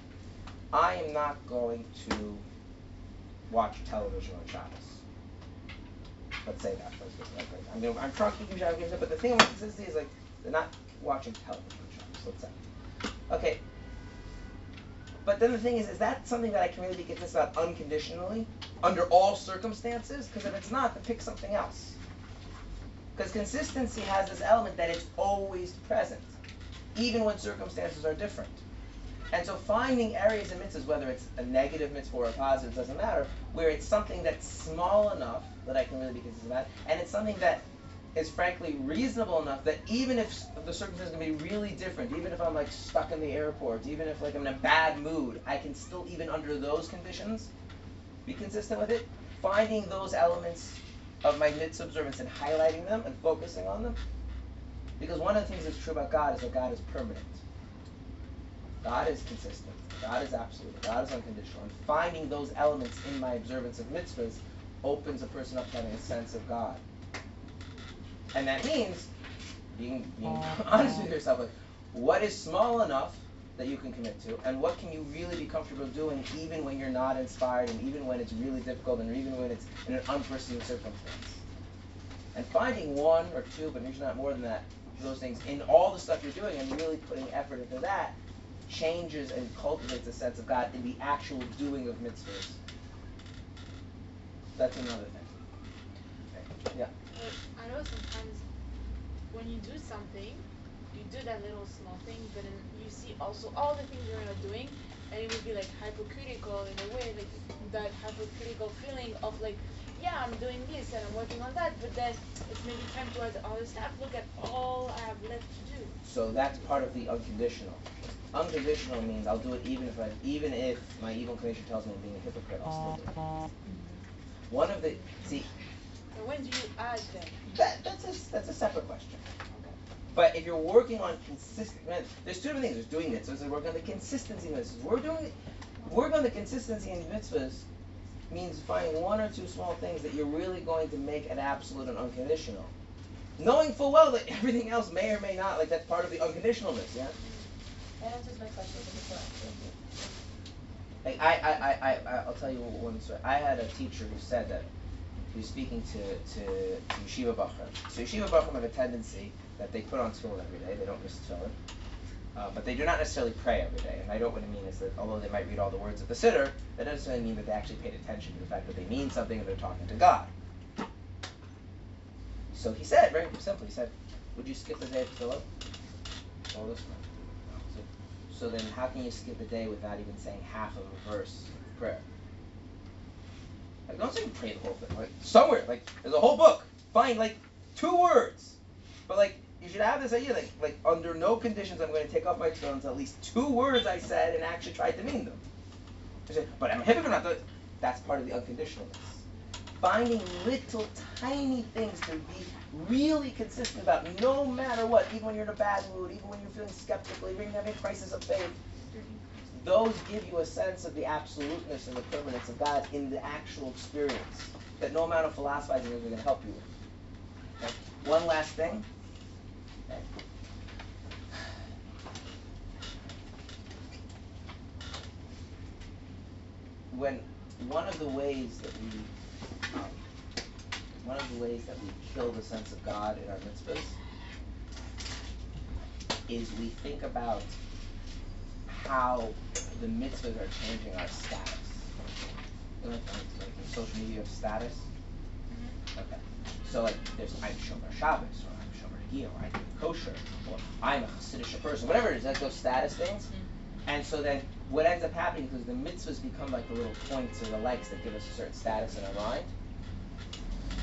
I am not going to watch television on Shabbos. Let's say that. I'm, gonna, I'm trying to keep Shabbos, but the thing about consistency is like they're not watching television Let's say. Okay. But then the thing is, is that something that I can really be consistent about unconditionally, under all circumstances? Because if it's not, then pick something else. Because consistency has this element that it's always present, even when circumstances are different. And so finding areas in mitzvahs, whether it's a negative mitzvah or a positive, doesn't matter, where it's something that's small enough that I can really be consistent about, and it's something that is frankly reasonable enough that even if the circumstances can be really different, even if I'm like stuck in the airport, even if like I'm in a bad mood, I can still even under those conditions be consistent with it. Finding those elements of my mitzvah observance and highlighting them and focusing on them. Because one of the things that's true about God is that God is permanent. God is consistent. God is absolute. God is unconditional. And finding those elements in my observance of mitzvahs opens a person up to having a sense of God. And that means being being honest with yourself, like what is small enough that you can commit to, and what can you really be comfortable doing even when you're not inspired, and even when it's really difficult, and even when it's in an unforeseen circumstance. And finding one or two, but usually not more than that, those things in all the stuff you're doing, and really putting effort into that, changes and cultivates a sense of God in the actual doing of mitzvahs. That's another thing. Okay. Yeah. I know sometimes when you do something, you do that little small thing, but then you see also all the things you're not doing, and it would be like hypocritical in a way, like that hypocritical feeling of like, yeah, I'm doing this and I'm working on that, but then it's maybe time to add other stuff. Look at all I have left to do. So that's part of the unconditional. Unconditional means I'll do it even if I, even if my evil inclination tells me I'm being a hypocrite. I'll still do it. One of the see. When do you add them? That that's a that's a separate question. But if you're working on consistent, there's two different things. There's doing mitzvahs and working on the consistency in mitzvahs. We're doing work on the consistency in mitzvahs means finding one or two small things that you're really going to make an absolute and unconditional. Knowing full well that everything else may or may not, like that's part of the unconditionalness, yeah? That answers my question. Like I, I, I, I, I'll tell you one story. I had a teacher who said that he was speaking to, to, to yeshiva bachram. So yeshiva bachram have a tendency that they put on tefillin every day. They don't miss tefillin. Uh, but they do not necessarily pray every day. And I don't what I mean is that although they might read all the words of the siddur, that doesn't necessarily mean that they actually paid attention to the fact that they mean something and they're talking to God. So he said, very simply, he said, would you skip a day of tefillin? All this. So, so then how can you skip a day without even saying half of a verse of prayer? Like, don't say pray the whole thing. Like, somewhere, like, there's a whole book. Find, like, two words. But, like, you should have this idea, like, like under no conditions I'm going to take off my tefillin at least two words I said and actually tried to mean them. Say, but I'm a hypocrite. Not That's part of the unconditionalness. Finding little tiny things to be really consistent about, no matter what, even when you're in a bad mood, even when you're feeling skeptical, even when you're having a crisis of faith. Those give you a sense of the absoluteness and the permanence of God in the actual experience that no amount of philosophizing is going to help you with. Okay? One last thing when one of the ways that we um, one of the ways that we kill the sense of God in our mitzvahs is we think about how the mitzvahs are changing our status. Like, like in social media of status. Mm-hmm. Okay. So like there's I'm Shomer Shabbos or I'm Shomer Gil or I'm kosher or I'm a Hasidic person, whatever it is, that's those status things. Mm-hmm. And so then what ends up happening is the mitzvahs become like the little points or the likes that give us a certain status in our mind.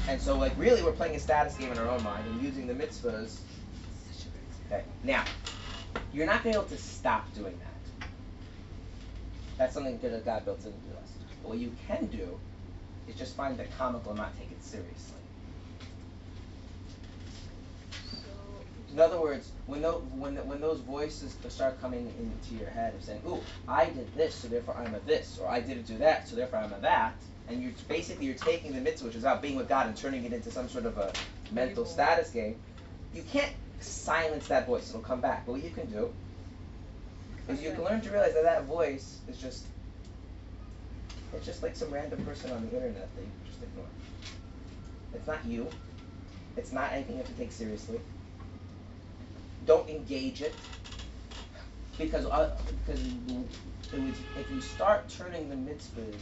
And so like really we're playing a status game in our own mind and using the mitzvahs. Okay. Now, you're not gonna be able to stop doing that. That's something that God built into us. But what you can do is just find the comical and not take it seriously. In other words, when, those, when, when those voices start coming into your head of saying, "Ooh, I did this, so therefore I'm a this," or "I didn't do that, so therefore I'm a that," and you're basically you're taking the mitzvah, which is about being with God, and turning it into some sort of a mental status game. You can't silence that voice; it'll come back. But what you can do is you can learn to realize that that voice is just it's just like some random person on the internet that you just ignore. It's not you. It's not anything you have to take seriously don't engage it because uh, because it was, if you start turning the mitzvahs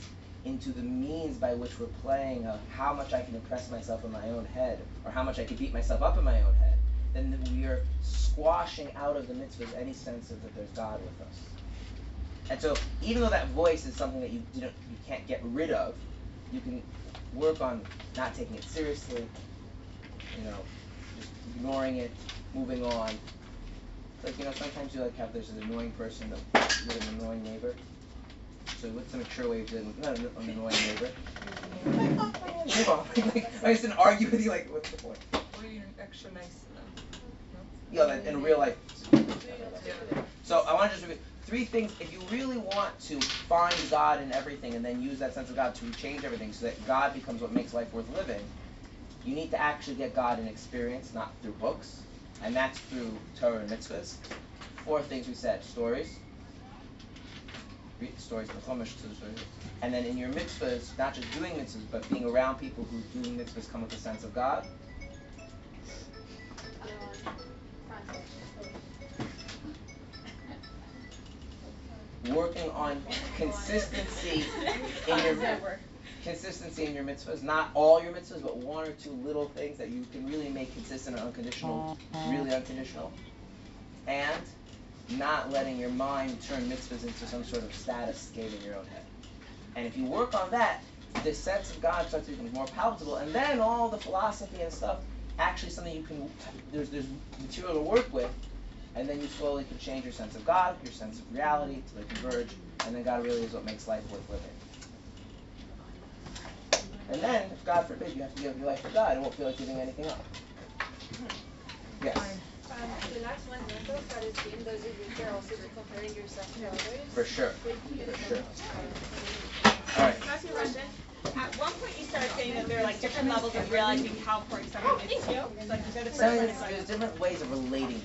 into the means by which we're playing of how much I can impress myself in my own head or how much I can beat myself up in my own head, then we are squashing out of the mitzvahs any sense of that there's God with us. And so even though that voice is something that you didn't you can't get rid of, you can work on not taking it seriously, you know, just ignoring it, moving on. Like you know, sometimes you like have there's an annoying person with an annoying neighbor. So what's the mature way of dealing with not an, an annoying neighbor? Move on. like, I just didn't argue with you. Like, what's the point? What are you extra nice to them? Yeah, in real life. So I want to just three things if you really want to find God in everything and then use that sense of God to change everything so that God becomes what makes life worth living, you need to actually get God in experience, not through books. And that's through Torah and mitzvahs. Four things we said stories. Read stories. And then in your mitzvahs, not just doing mitzvahs, but being around people who doing mitzvahs come with a sense of God. Working on consistency in your consistency in your mitzvahs. Not all your mitzvahs, but one or two little things that you can really make consistent and unconditional, really unconditional. And not letting your mind turn mitzvahs into some sort of status game in your own head. And if you work on that, the sense of God starts to become more palatable, and then all the philosophy and stuff actually something you can there's there's material to work with, and then you slowly can change your sense of God, your sense of reality to they converge, and then God really is what makes life worth living. And then, if God forbid, you have to give your life to God, it won't feel like giving anything up. Yes. Um, the last one, mental satisfaction, does it require also to comparing yourself to others? For sure. For sure. Alright. Can I ask you a question? At one point you started saying that there are like different levels of realizing how important something is oh, to you. So like you go to first So one, there's, it's like there's different ways of relating